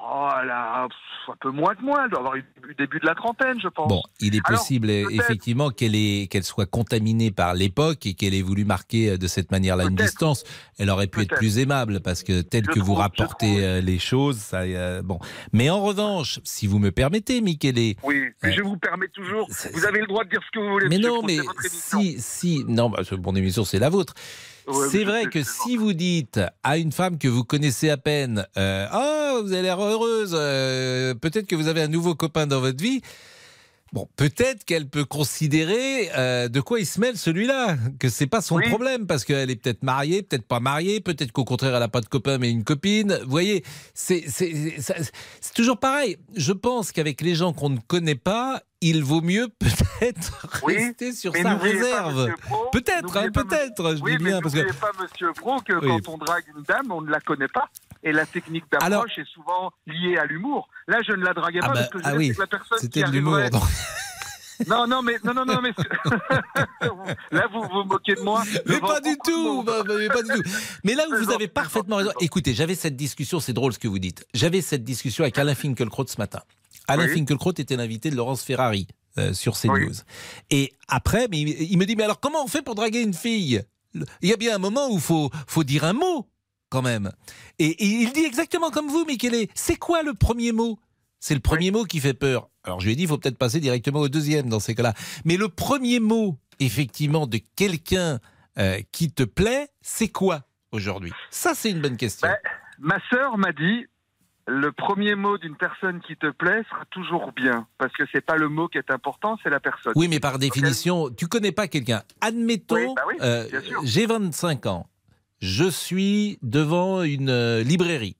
Oh là, pff, un peu moins que moi. Elle doit avoir eu le début de la trentaine, je pense. Bon, il est possible effectivement qu'elle soit contaminée par l'époque et qu'elle ait voulu marquer euh, de cette manière-là une distance. Elle aurait pu être plus aimable parce que tel Je que vous trouve, rapportez euh, les choses, ça, euh, bon. Mais en revanche, si vous me permettez, Michele, Oui, mais Euh, je vous permets toujours. Vous avez le droit de dire ce que vous voulez. Mais non, mais si, si, non, bah, mon émission c'est la vôtre. Ouais, c'est vrai que si vous dites à une femme que vous connaissez à peine, euh, ah, vous avez l'air heureuse, euh, peut-être que vous avez un nouveau copain dans votre vie. Bon, peut-être qu'elle peut considérer euh, de quoi il se mêle celui-là, que c'est pas son problème parce qu'elle est peut-être mariée, peut-être pas mariée, peut-être qu'au contraire elle a pas de copain mais une copine. Vous voyez, c'est toujours pareil. Je pense qu'avec les gens qu'on ne connaît pas, il vaut mieux peut-être Oui, rester sur sa réserve. Peut-être, hein, peut-être. Je Oui, dis bien parce que pas, monsieur Pro, que Oui. quand on drague une dame, on ne la connaît pas. Et la technique d'approche est souvent liée à l'humour. Là, je ne la draguais Ah pas bah, parce que je ah oui, que la personne c'était qui de l'humour, arriverait-. Non, non, mais non, non, non, mais là vous vous moquez de moi. Mais pas du tout, bah, mais pas du tout. Mais là où vous avez parfaitement raison. Écoutez, j'avais cette discussion, c'est drôle ce que vous dites. J'avais cette discussion avec Alain Finkielkraut ce matin. Alain Oui. Finkielkraut était l'invité de Laurence Ferrari euh, sur CNews. Et après, mais il, il me dit, mais alors comment on fait pour draguer une fille? Il y a bien un moment où il faut, faut dire un mot, quand même. Et, et il dit exactement comme vous, Michele. C'est quoi le premier mot? C'est le premier mot qui fait peur. Alors je lui ai dit, il faut peut-être passer directement au deuxième dans ces cas-là. Mais le premier mot, effectivement, de quelqu'un euh, qui te plaît, c'est quoi aujourd'hui? Ça, c'est une bonne question. Ben, ma sœur m'a dit le premier mot d'une personne qui te plaît sera toujours bien parce que c'est pas le mot qui est important, c'est la personne. Oui, mais par définition, tu connais pas quelqu'un. Admettons, Oui, bah oui, euh, j'ai 25 ans, je suis devant une euh, librairie.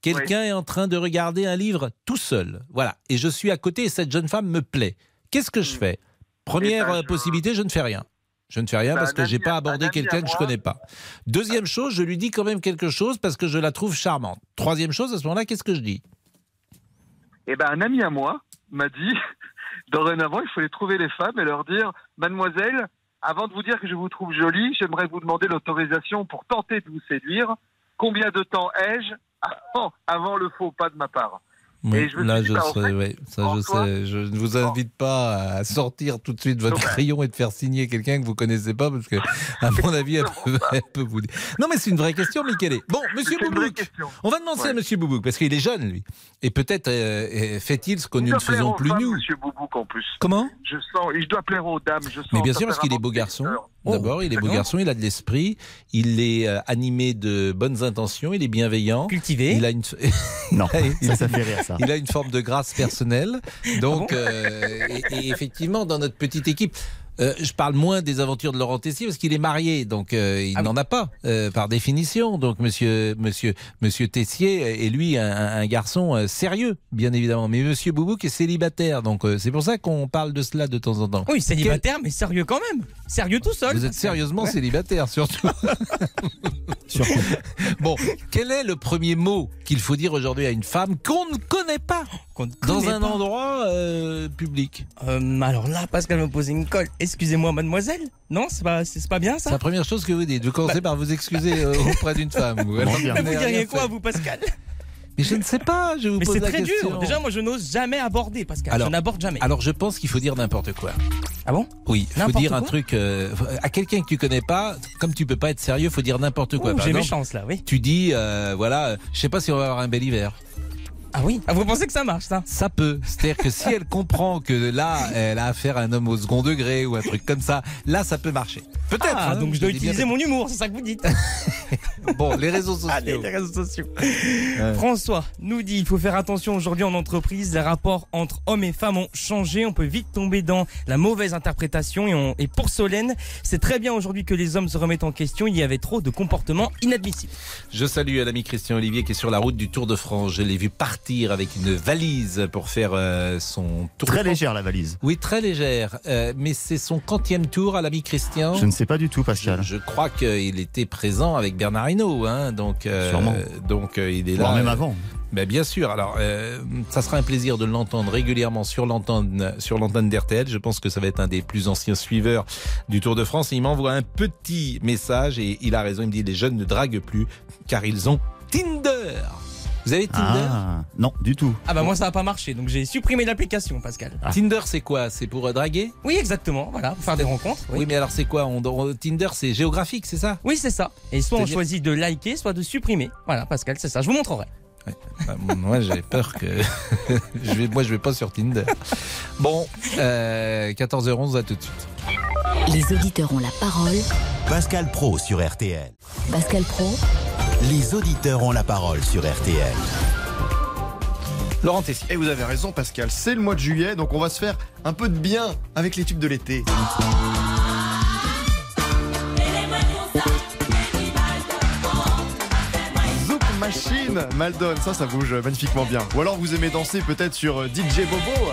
Quelqu'un est en train de regarder un livre tout seul. Voilà. Et je suis à côté et cette jeune femme me plaît. Qu'est-ce que je fais? Première ben, euh, possibilité, je ne fais rien. Je ne fais rien Ben, parce que j'ai ami pas abordé quelqu'un que je moi- connais pas. Deuxième chose, je lui dis quand même quelque chose parce que je la trouve charmante. Troisième chose, à ce moment-là, qu'est-ce que je dis? Et ben un ami à moi m'a dit dorénavant il faut trouver les femmes et leur dire mademoiselle avant de vous dire que je vous trouve jolie j'aimerais vous demander l'autorisation pour tenter de vous séduire. Combien de temps ai-je avant, avant le faux pas de ma part? Oui, Et je me là, suis dit, je bah, en sais, fait, ouais, ça, je sais. Je ne vous invite pas à sortir tout de suite votre crayon et de faire signer quelqu'un que vous connaissez pas, parce que, à mon avis, elle peut, elle peut vous dire. Non, mais c'est une vraie question, Michele. Bon, Monsieur Boubouk, on va demander Ouais. à Monsieur Boubouk, parce qu'il est jeune, lui. Et peut-être euh, euh, fait-il ce que nous ne faisons plus, femmes, nous. Monsieur Boubouk en plus Comment? Je sens il doit plaire aux dames je sens Mais bien sûr, parce qu'il est beau garçon. séducteur. D'abord, il est beau garçon, il a de l'esprit, il est euh, animé de bonnes intentions, il est bienveillant. Cultivé. Il a une... Non, ça, ça fait rire, ça. Il a une forme de grâce personnelle. Ah Donc, euh, et, et effectivement, dans notre petite équipe, euh, je parle moins des aventures de Laurent Tessier parce qu'il est marié, donc euh, il Ah n'en a pas euh, par définition. Donc, Monsieur, Monsieur, Monsieur Tessier est lui un, un garçon sérieux, bien évidemment. Mais Monsieur Boubouk est célibataire, donc c'est pour ça qu'on parle de cela de temps en temps. Oui, célibataire, mais sérieux quand même. Sérieux tout seul. Vous êtes sérieusement Ouais. célibataire, surtout. Bon, quel est le premier mot qu'il faut dire aujourd'hui à une femme qu'on ne connaît pas? Dans un pas. endroit euh, public Euh, alors là, Pascal me posait une colle. Excusez-moi, mademoiselle. Non, c'est pas, c'est c'est pas bien C'est ça. la première chose que vous dites. Vous commencez Bah- par vous excuser euh, auprès d'une femme. Vous, vous diriez rien quoi, vous, Pascal? Mais je ne sais pas, je vous Mais pose c'est très question. dur. Déjà, moi, je n'ose jamais aborder, Pascal. Alors- je n'aborde jamais. Alors je pense qu'il faut dire n'importe quoi. Ah bon? Oui, il faut dire un truc euh, à quelqu'un que tu connais pas. Comme tu peux pas être sérieux, faut dire n'importe quoi. J'ai mes chances là, oui. Tu dis, euh, voilà, je sais pas si on va avoir un bel hiver. Ah oui ah, Vous pensez que ça marche, ça? Ça peut. C'est-à-dire que si elle comprend que là, elle a affaire à un homme au second degré ou un truc comme ça, là, ça peut marcher. Peut-être. Ah, hein, donc je dois utiliser mon humour, c'est ça que vous dites. Bon, les réseaux sociaux. Allez, les réseaux sociaux. François nous dit il faut faire attention aujourd'hui en entreprise. Les rapports entre hommes et femmes ont changé. On peut vite tomber dans la mauvaise interprétation. Et, on, et pour Solène, c'est très bien aujourd'hui que les hommes se remettent en question. Il y avait trop de comportements inadmissibles. Je salue l'ami Christian Olivier qui est sur la route du Tour de France. Je l'ai vu partir avec une valise pour faire euh, son tour. Très légère la valise. Oui, très légère. Euh, mais c'est son quantième tour à l'ami Christian. Je ne sais pas du tout, Pascal. Je crois qu'il était présent avec Bernard Hinault, hein, donc euh, Sûrement. donc euh, il est Voire là. même avant. Ben bien sûr. Alors, euh, ça sera un plaisir de l'entendre régulièrement sur l'antenne sur l'antenne d'RTL. Je pense que ça va être un des plus anciens suiveurs du Tour de France. Et il m'envoie un petit message et il a raison. Il me dit les jeunes ne draguent plus car ils ont Tinder. Vous avez Tinder Ah, non, du tout. Ah bah moi ça n'a pas marché, donc j'ai supprimé l'application, Pascal. Tinder, c'est quoi? C'est pour euh, draguer? Oui, exactement. Voilà, pour faire des rencontres. oui. mais alors c'est quoi? On, on- Tinder, c'est géographique, c'est ça? Oui, c'est ça. Et soit on choisit de liker, soit de supprimer. Voilà, Pascal, c'est ça. Je vous montrerai. Ah, Moi, j'ai peur que. je vais, moi, je vais pas sur Tinder. Bon, euh, 14h11, à tout de suite. Les auditeurs ont la parole. Pascal Pro sur RTL. Pascal Pro, Les auditeurs ont la parole sur RTL. Laurent Tessier. Et vous avez raison, Pascal. C'est le mois de juillet, donc on va se faire un peu de bien avec les tubes de l'été. Zouk Machine, Maldon, ça, ça bouge magnifiquement bien. Ou alors vous aimez danser peut-être sur euh, DJ Bobo.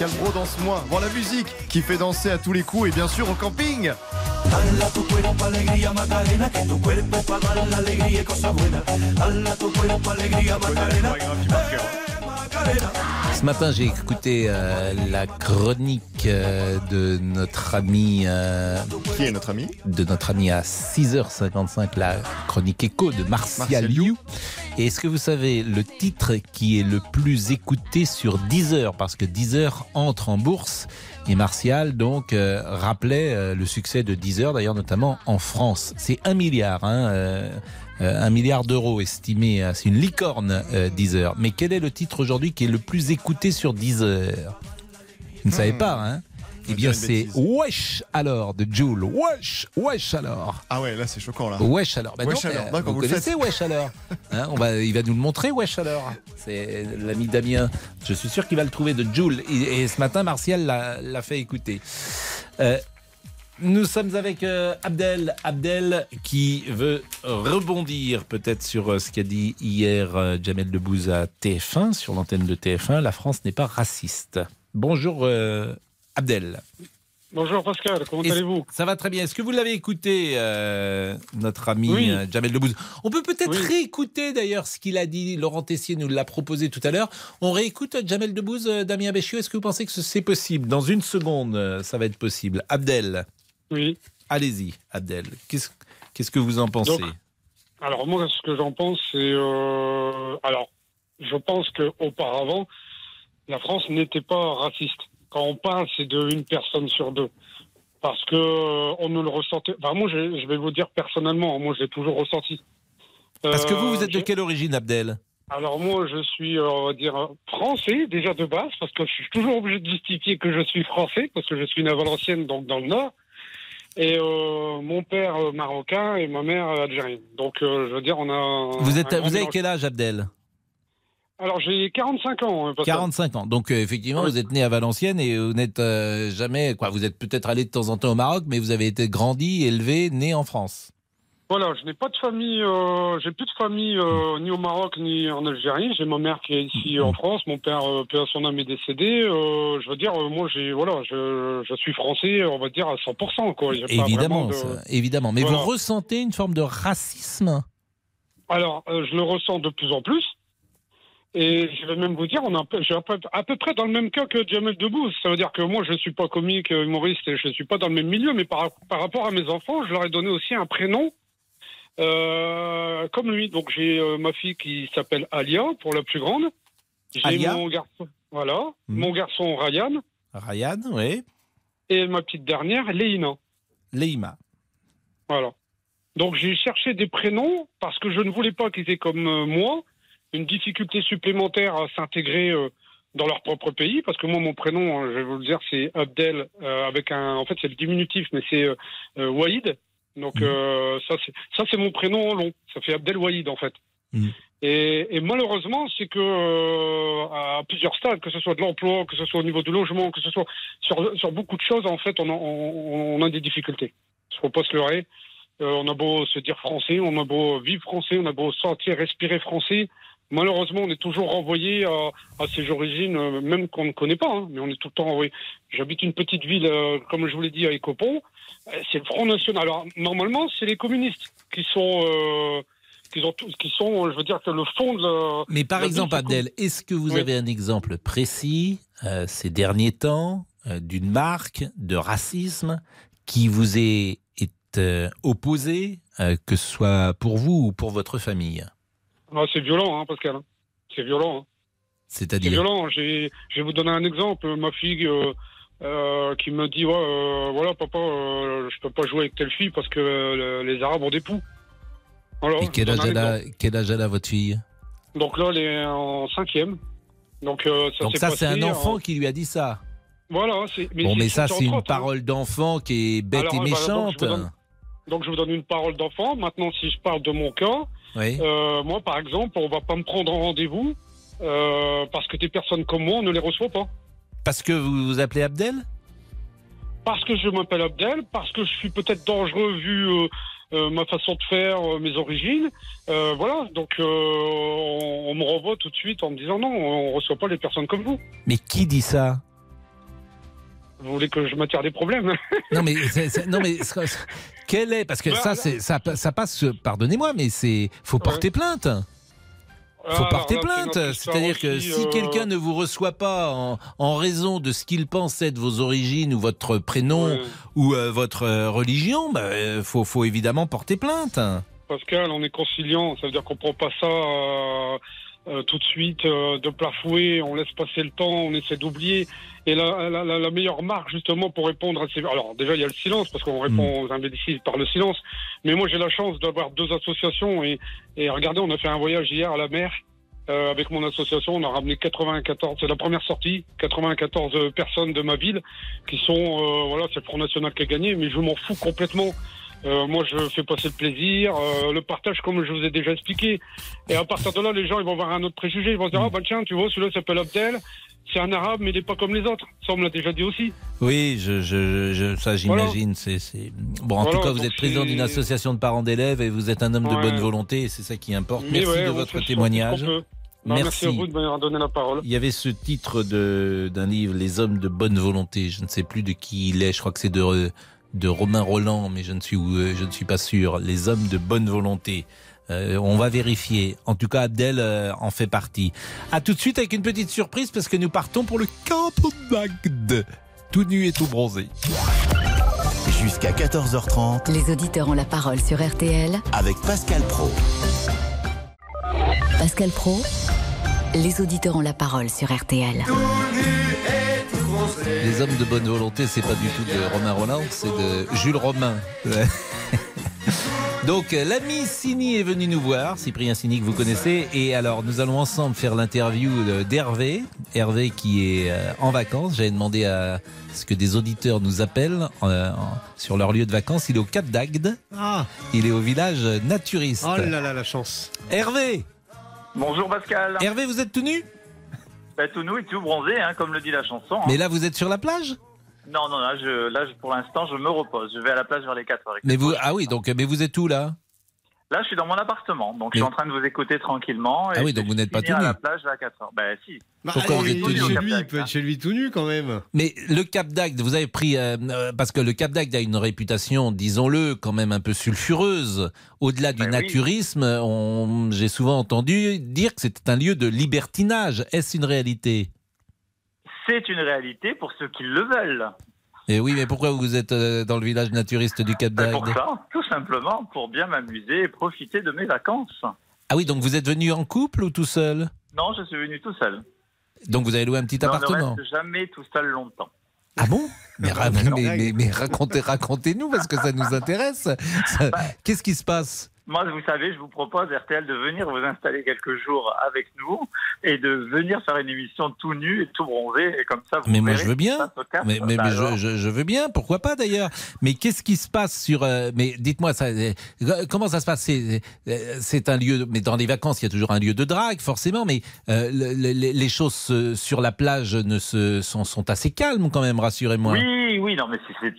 Pascal Bro danse moins. Voir la musique qui fait danser à tous les coups et bien sûr au camping. Dala tu cuerpo alegría Macarena, que tu cuerpo para dar la alegría y cosas buenas. Dala tu cuerpo alegría Macarena. Ce matin, j'ai écouté euh, la chronique euh, de notre ami. euh, Qui est notre ami? De notre ami à 6h55, la chronique écho de Martial You. Et est-ce que vous savez le titre qui est le plus écouté sur Deezer? Parce que Deezer entre en bourse. Et Martial, donc, euh, rappelait euh, le succès de Deezer, d'ailleurs, notamment en France. C'est un milliard, hein, euh, un milliard d'euros estimé. C'est une licorne, euh, Deezer. Mais quel est le titre aujourd'hui qui est le plus écouté sur Deezer Vous ne savez pas, hein Eh bien, c'est Wesh alors de Joule. Wesh, Wesh alors. Ah ouais, là c'est choquant là. Wesh alors. Bah Wesh non, alors, d'accord, vous vous le connaissez. Wesh alors Hein, on va, Il va nous le montrer, Wesh alors. C'est l'ami Damien. Je suis sûr qu'il va le trouver de Joule. Et, et ce matin, Martial l'a l'a fait écouter. Euh, nous sommes avec euh, Abdel. Abdel qui veut rebondir peut-être sur euh, ce qu'a dit hier euh, Jamel Debbouze à TF1, sur l'antenne de TF1. La France n'est pas raciste. Bonjour euh, Abdel. Bonjour Pascal, comment allez-vous? Ça va très bien. Est-ce que vous l'avez écouté, euh, notre ami Oui. Jamel Debbouze? On peut peut-être Oui. réécouter d'ailleurs ce qu'il a dit. Laurent Tessier nous l'a proposé tout à l'heure. On réécoute Jamel Debbouze, Damien Béchiot. Est-ce que vous pensez que c'est possible? Dans une seconde, ça va être possible. Abdel. Oui. Allez-y, Abdel. Qu'est-ce qu'est-ce que vous en pensez Donc, Alors moi, ce que j'en pense, c'est... euh, Alors, je pense qu'auparavant, la France n'était pas raciste. Quand on parle, c'est de une personne sur deux. Parce que euh, on ne le ressentait... Enfin, moi, je, je vais vous dire personnellement, moi, j'ai toujours ressenti. Parce que vous, Euh, vous êtes de quelle origine, Abdel? Alors moi, je suis, euh, on va dire, français déjà de base, parce que je suis toujours obligé de justifier que je suis français, parce que je suis une Valencienne, donc dans le Nord. Et euh, mon père euh, marocain et ma mère euh, algérienne. Donc, je veux dire, on a. Vous, êtes, vous avez quel âge, Abdel Alors, j'ai 45 ans. hein, Pascal. 45 ans. Donc, effectivement, vous êtes né à Valenciennes et vous n'êtes jamais. Quoi, vous êtes peut-être allé de temps en temps au Maroc, mais vous avez été grandi, élevé, né en France. Voilà, je n'ai pas de famille, euh, j'ai plus de famille euh, ni au Maroc ni en Algérie. J'ai ma mère qui est ici en France, mon père, euh, son âme, est décédé. Euh, je veux dire, moi, j'ai, voilà, je, je suis français, on va dire à 100%, quoi. Évidemment, vraiment de- ça, évidemment. Mais Voilà. vous ressentez une forme de racisme Alors, je le ressens de plus en plus. Et je vais même vous dire, on est à peu, près dans le même cas que Jamel Debbouze. Ça veut dire que moi, je ne suis pas comique, humoriste, et je ne suis pas dans le même milieu, mais par, par rapport à mes enfants, je leur ai donné aussi un prénom euh, comme lui. Donc, j'ai euh, ma fille qui s'appelle Alia, pour la plus grande. J'ai Alia mon garçon, voilà, Mhm. mon garçon Ryan, Ryan, oui. et ma petite dernière, Léina. Leïma. Voilà. Donc j'ai cherché des prénoms parce que je ne voulais pas qu'ils aient comme euh, moi une difficulté supplémentaire à s'intégrer euh, dans leur propre pays. Parce que moi, mon prénom, hein, je vais vous le dire, c'est Abdel euh, avec un. En fait, c'est le diminutif, mais c'est euh, euh, Waïd. Donc euh, ça, c'est ça, c'est mon prénom en long. Ça fait Abdel Waïd en fait. Et, et malheureusement, c'est que euh, à plusieurs stades, que ce soit de l'emploi, que ce soit au niveau du logement, que ce soit sur, sur beaucoup de choses, en fait, on a, on, on a des difficultés. Il faut pas se leurrer. Euh, on a beau se dire français, on a beau vivre français, on a beau sentir, respirer français. Malheureusement, on est toujours renvoyé à, à ces origines, euh, même qu'on ne connaît pas, hein, mais on est tout le temps renvoyé. J'habite une petite ville, euh, comme je vous l'ai dit, à Écopon. Euh, C'est le Front National. Alors, normalement, c'est les communistes qui sont, euh, qui, ont, tous- qui sont, je veux dire, que le fond de la. Mais par exemple, Abdel, est-ce que vous Oui. avez un exemple précis euh, ces derniers temps d'une marque de racisme qui vous est, est opposée, que ce soit pour vous ou pour votre famille? Ah, c'est violent, hein, Pascal. hein. C'est violent. hein. C'est C'est-à-dire violent. J'ai- Je vais vous donner un exemple. Ma fille euh, euh, qui me dit ouais, euh, voilà, papa, je peux pas jouer avec telle fille parce que les Arabes ont des poux. Voilà, Et quel âge, elle a, quel âge elle a, votre fille? Donc là, elle est en cinquième. Donc, ça Donc ça, c'est un enfant en- qui lui a dit ça? Voilà. c'est- bon, mais ça, c'est une hein. parole d'enfant qui est bête Alors, et donc, je méchante. Donc je vous donne une parole d'enfant. Maintenant, si je parle de mon cas, Oui. euh, moi par exemple, on va pas me prendre en rendez-vous euh, parce que des personnes comme moi, on ne les reçoit pas. Parce que vous vous appelez Abdel? Parce que je m'appelle Abdel, parce que je suis peut-être dangereux vu euh, ma façon de faire, mes origines. Voilà, donc on, on me renvoie tout de suite en me disant non, on reçoit pas les personnes comme vous. Mais qui dit ça? Vous voulez que je m'attire des problèmes? Non mais, non mais c'est- c'est- quel est parce que ça c'est ça, ça passe pardonnez-moi mais c'est faut porter plainte. Faut Ah, porter là, plainte, histoire c'est-à-dire que aussi, si euh, quelqu'un ne vous reçoit pas en, en raison de ce qu'il pense être vos origines ou votre prénom ou euh, votre euh, religion, bah, euh, faut, faut évidemment porter plainte. Pascal, on est conciliant, ça veut dire qu'on prend pas ça euh, euh, tout de suite euh, de plat fouet, on laisse passer le temps, on essaie d'oublier. Et la, la, la- la meilleure marque justement pour répondre à ces... Alors déjà il y a le silence, parce qu'on répond aux imbéciles par le silence, mais moi j'ai la chance d'avoir deux associations et, et regardez, on a fait un voyage hier à la mer. euh, avec mon association, on a ramené 94, c'est la première sortie, 94 personnes de ma ville qui sont, euh, voilà, c'est le Front National qui a gagné, mais je m'en fous complètement. Euh, moi, je fais passer le plaisir, euh, le partage, comme je vous ai déjà expliqué. Et à partir de là, les gens, ils vont avoir un autre préjugé. Ils vont se dire, ah, bah, tiens, tu vois, celui-là s'appelle Abdel. C'est un arabe, mais il n'est pas comme les autres. Ça, on me l'a déjà dit aussi. Oui, je, je, je- ça j'imagine. C'est, c'est- Bon, en Voilà, tout cas, vous êtes président d'une association de parents d'élèves et vous êtes un homme de bonne volonté, et c'est ça qui importe. Mais Merci ouais, de votre témoignage. Bah, merci. à vous de m'avoir donné la parole. Il y avait ce titre de, d'un livre, Les hommes de bonne volonté. Je ne sais plus de qui il est. Je crois que c'est de, de Romain Roland, mais je ne suis, euh, je ne suis pas sûr. Les hommes de bonne volonté. Euh, on va vérifier. En tout cas, Abdel euh, en fait partie. À tout de suite avec une petite surprise parce que nous partons pour le Cap d'Agde. Tout nu et tout bronzé. Jusqu'à 14h30 Les auditeurs ont la parole sur RTL. avec Pascal Pro. Pascal Pro, les auditeurs ont la parole sur RTL. Les hommes de bonne volonté, c'est pas du tout de Romain Roland, c'est de Jules Romain. Donc l'ami Sini est venu nous voir, Cyprien Sini que vous connaissez, et alors nous allons ensemble faire l'interview de- d'Hervé, Hervé qui est euh, en vacances. J'avais demandé à ce que des auditeurs nous appellent euh, sur leur lieu de vacances. Il est au Cap d'Agde, Ah, il est au village naturiste. oh là là, la chance. Hervé, Bonjour Pascal. Hervé, vous êtes tout nu? Bah, tout nu et tout bronzé, hein, comme le dit la chanson. hein. Mais là vous êtes sur la plage? Non, non, là, je, là je- pour l'instant, je me repose. Je vais à la plage vers les 4 heures. Mais vous, ah oui, donc mais vous êtes où là? Là, je suis dans mon appartement, donc je suis en train de vous écouter tranquillement. Et Ah oui, donc vous n'êtes pas tout à nu. la plage à 4 heures. Ben si. Pourquoi vous il êtes tout nu lui, il peut être chez lui tout nu quand même. Mais le Cap d'Agde, vous avez pris euh, euh, parce que le Cap d'Agde a une réputation, disons-le, quand même un peu sulfureuse. Au-delà du Ben naturisme, on- j'ai souvent entendu dire que c'était un lieu de libertinage. Est-ce une réalité? C'est une réalité pour ceux qui le veulent. Et oui, mais pourquoi vous êtes euh, dans le village naturiste du Cap Ben, pour d'Agde ça, tout simplement, pour bien m'amuser et profiter de mes vacances. Ah oui, donc vous êtes venu en couple ou tout seul? Non, je suis venu tout seul. Donc vous avez loué un petit appartement. ne reste jamais tout seul longtemps. Ah bon? Mais, ra- non. mais, mais- mais racontez, racontez-nous parce que ça nous intéresse. Ça- Qu'est-ce qui se passe? Moi, vous savez, je vous propose, RTL, de venir vous installer quelques jours avec nous et de venir faire une émission tout nu et tout bronzé. Et comme ça, vous Mais moi je veux bien. Mais, mais, Bah mais je, alors. je- je veux bien, pourquoi pas d'ailleurs? Mais qu'est-ce qui se passe sur. euh, mais dites-moi, ça, euh, comment ça se passe? C'est euh, un lieu. Mais dans les vacances, il y a toujours un lieu de drague, forcément. Mais euh, le- le- les, choses euh, sur la plage ne se, sont, sont assez calmes quand même, rassurez-moi. Oui, oui, non, mais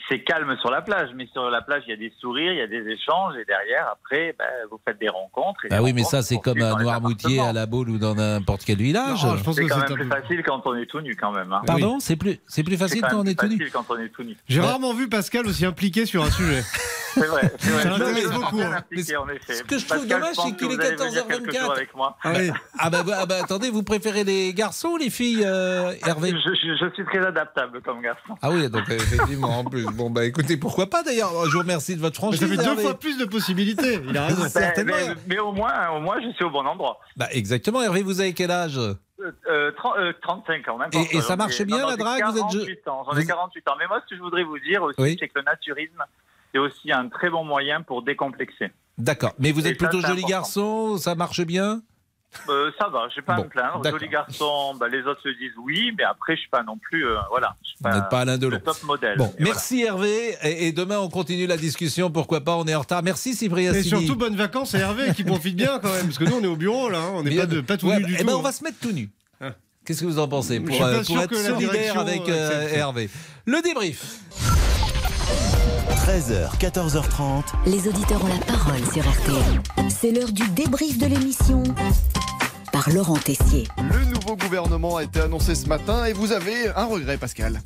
c'est calme sur la plage. Mais sur la plage, il y a des sourires, il y a des échanges. Et derrière, après, ben, vous faites des rencontres. et Ah les oui, mais ça, c'est comme à Noirmoutier, à la Baule ou dans n'importe quel village. Non, c'est quand même plus facile quand on est tout nu, quand même. hein. Pardon C'est plus, c'est plus facile C'est quand on est tout nu. facile quand on est tout nu. J'ai rarement vu Pascal aussi impliqué sur un sujet. C'est vrai, c'est vrai. Ça l'intéresse beaucoup, hein. impliqué, en effet. Ce que je trouve Pascal, dommage, c'est que qu'il est vous allez venir quelques jours 14h24. avec moi. Ah, ah bah, bah, bah, attendez, vous préférez les garçons ou les filles, euh, Hervé je, je- je suis très adaptable comme garçon. Ah oui, donc effectivement, en plus. Bon, bah écoutez, pourquoi pas d'ailleurs Je vous remercie de votre Mais franchise. ça fait deux Hervé. fois plus de possibilités. Il a raison. Certainement. mais, mais au moins, au moins, je suis au bon endroit. Bah exactement, Hervé, vous avez quel âge? Euh, euh, 30, euh, 35 ans, n'importe Et- et ça marche bien, non, la drague? Vous êtes 48 ans, j'en ai vous- 48 ans. Mais moi, ce que je voudrais vous dire aussi, Oui. c'est que le naturisme est aussi un très bon moyen pour décomplexer. D'accord, mais vous êtes plutôt c'est joli important. garçon, ça marche bien? Euh, ça va, je vais pas Bon, me plaindre. Joli garçon, bah, les autres se disent oui, mais après, je suis pas non plus, euh, voilà, je suis Vous n'êtes pas Alain Delon. le top modèle. Bon, merci Hervé, et, et demain on continue la discussion, pourquoi pas, on est en retard. Merci Cyprien Et surtout, bonnes vacances à Hervé qui profite bien quand même. Parce que nous, on est au bureau là. hein. On n'est Bien. pas, de, pas tout Ouais, nu du eh tout. ben, on va se mettre tout nu. Qu'est-ce que vous en pensez Je pour, euh, pour être solidaire avec euh. Hervé? Le débrief. 13h, 14h30. Les auditeurs ont la parole sur RTL. C'est l'heure du débrief de l'émission par Laurent Tessier. Le nouveau gouvernement a été annoncé ce matin et vous avez un regret, Pascal.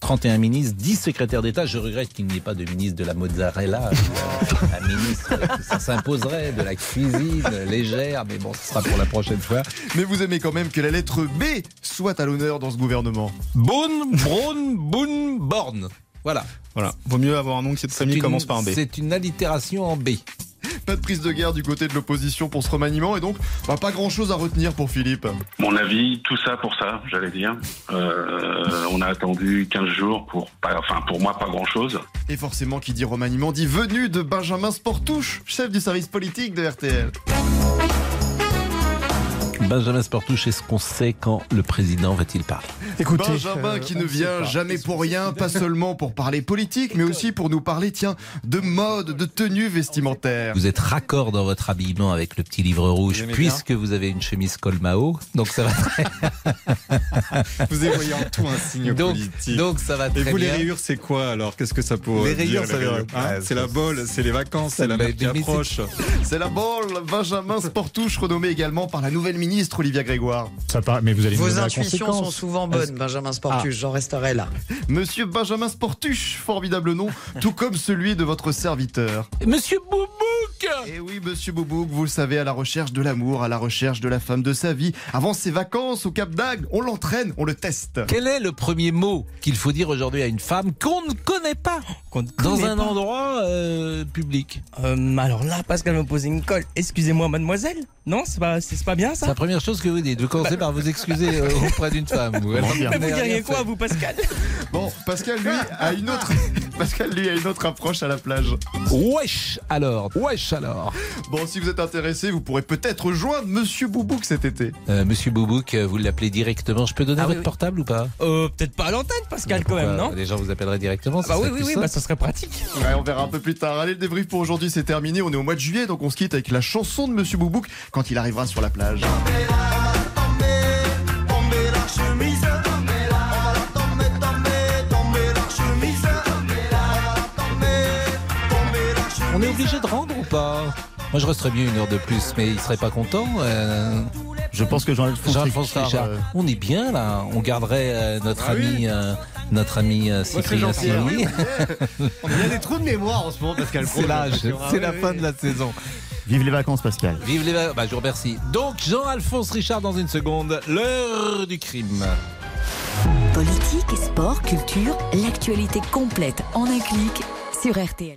31 ministres, 10 secrétaires d'État. Je regrette qu'il n'y ait pas de ministre de la mozzarella, un ministre, ça s'imposerait, de la cuisine légère, mais bon, ce sera pour la prochaine fois. Mais vous aimez quand même que la lettre B soit à l'honneur dans ce gouvernement. Boun, Braun, Boun, Born. Voilà. Voilà. Vaut mieux avoir un nom qui de C'est famille une- commence par un B. C'est une allitération en B. Pas de prise de guerre du côté de l'opposition pour ce remaniement et donc bah, pas grand chose à retenir pour Philippe. Mon avis, tout ça pour ça, j'allais dire. Euh, on a attendu 15 jours pour, pas, enfin pour moi, pas grand-chose. Et forcément, qui dit remaniement dit venu de Benjamin Sportouche, chef du service politique de RTL. Benjamin Sportouche, est-ce qu'on sait quand le président va-t-il parler? Benjamin qui ne vient jamais pour rien, pas seulement pour parler politique, mais aussi pour nous parler, tiens, de mode, de tenue vestimentaire. Vous êtes raccord dans votre habillement avec le petit livre rouge, puisque vous avez une chemise Colmao, donc ça va très Vous y voyez en tout un signe Donc- politique. donc ça va Et très vous, les rayures, c'est quoi alors? Qu'est-ce que ça pourrait Les rayures, dire, ça veut- rayures? Hein? C'est la bol, c'est les vacances, c'est la mer qui approche. C'est la bolle, Benjamin Sportouche, renommé également par la nouvelle ministre Olivia Grégoire. Ça paraît- mais vous allez Vos intuitions sont souvent bonnes, Benjamin Sportus, j'en resterai là. Monsieur Benjamin Sportuche, formidable nom, tout comme celui de votre serviteur. Monsieur Boubouk Et oui, monsieur Boubouk, vous le savez, à la recherche de l'amour, à la recherche de la femme de sa vie. Avant ses vacances au Cap d'Agde, on l'entraîne, on le teste. Quel est le premier mot qu'il faut dire aujourd'hui à une femme qu'on ne connaît pas Qu'on ne dans connaît un pas. endroit euh, public? Euh, alors là, Pascal me pose une colle. Excusez-moi, mademoiselle? Non, c'est pas, c'est pas bien C'est ça la première chose que vous dites. Vous commencez par vous excuser euh, auprès d'une femme. Vous, vous diriez quoi, vous, Pascal? Bon, Pascal, lui, a une autre, Pascal, lui, a une autre approche à la plage. Wesh alors Wesh alors Bon, si vous êtes intéressé, vous pourrez peut-être rejoindre monsieur Boubouk cet été. Euh, Monsieur Boubouk, euh, vous l'appelez directement. Je peux donner Ah votre oui. portable ou pas? Euh, peut-être pas à l'antenne, Pascal, quand même, non? Les gens vous appelleraient directement. Ah Bah ce oui, serait oui, oui, bah ça serait pratique. Ouais, on verra un peu plus tard. Allez, le débrief pour aujourd'hui, c'est terminé. On est au mois de juillet, donc on se quitte avec la chanson de Monsieur Boubouk quand il arrivera sur la plage. Obligé de rendre ou pas Moi, je resterais bien une heure de plus, mais il serait pas content. euh, Je pense que Jean-Alphonse Jean-Alphonse Richard, euh, on est bien là. On garderait euh, notre Ah oui. ami, euh, notre ami Cyprien. Sini. Il y a des trous de mémoire en ce moment, Pascal. C'est l'âge, Ah c'est la oui, fin de la saison. Vive les vacances, Pascal. Vive les va- bah, je vous remercie. Donc Jean-Alphonse Richard dans une seconde, l'heure du crime. Politique, sport, culture, l'actualité complète en un clic sur RTL.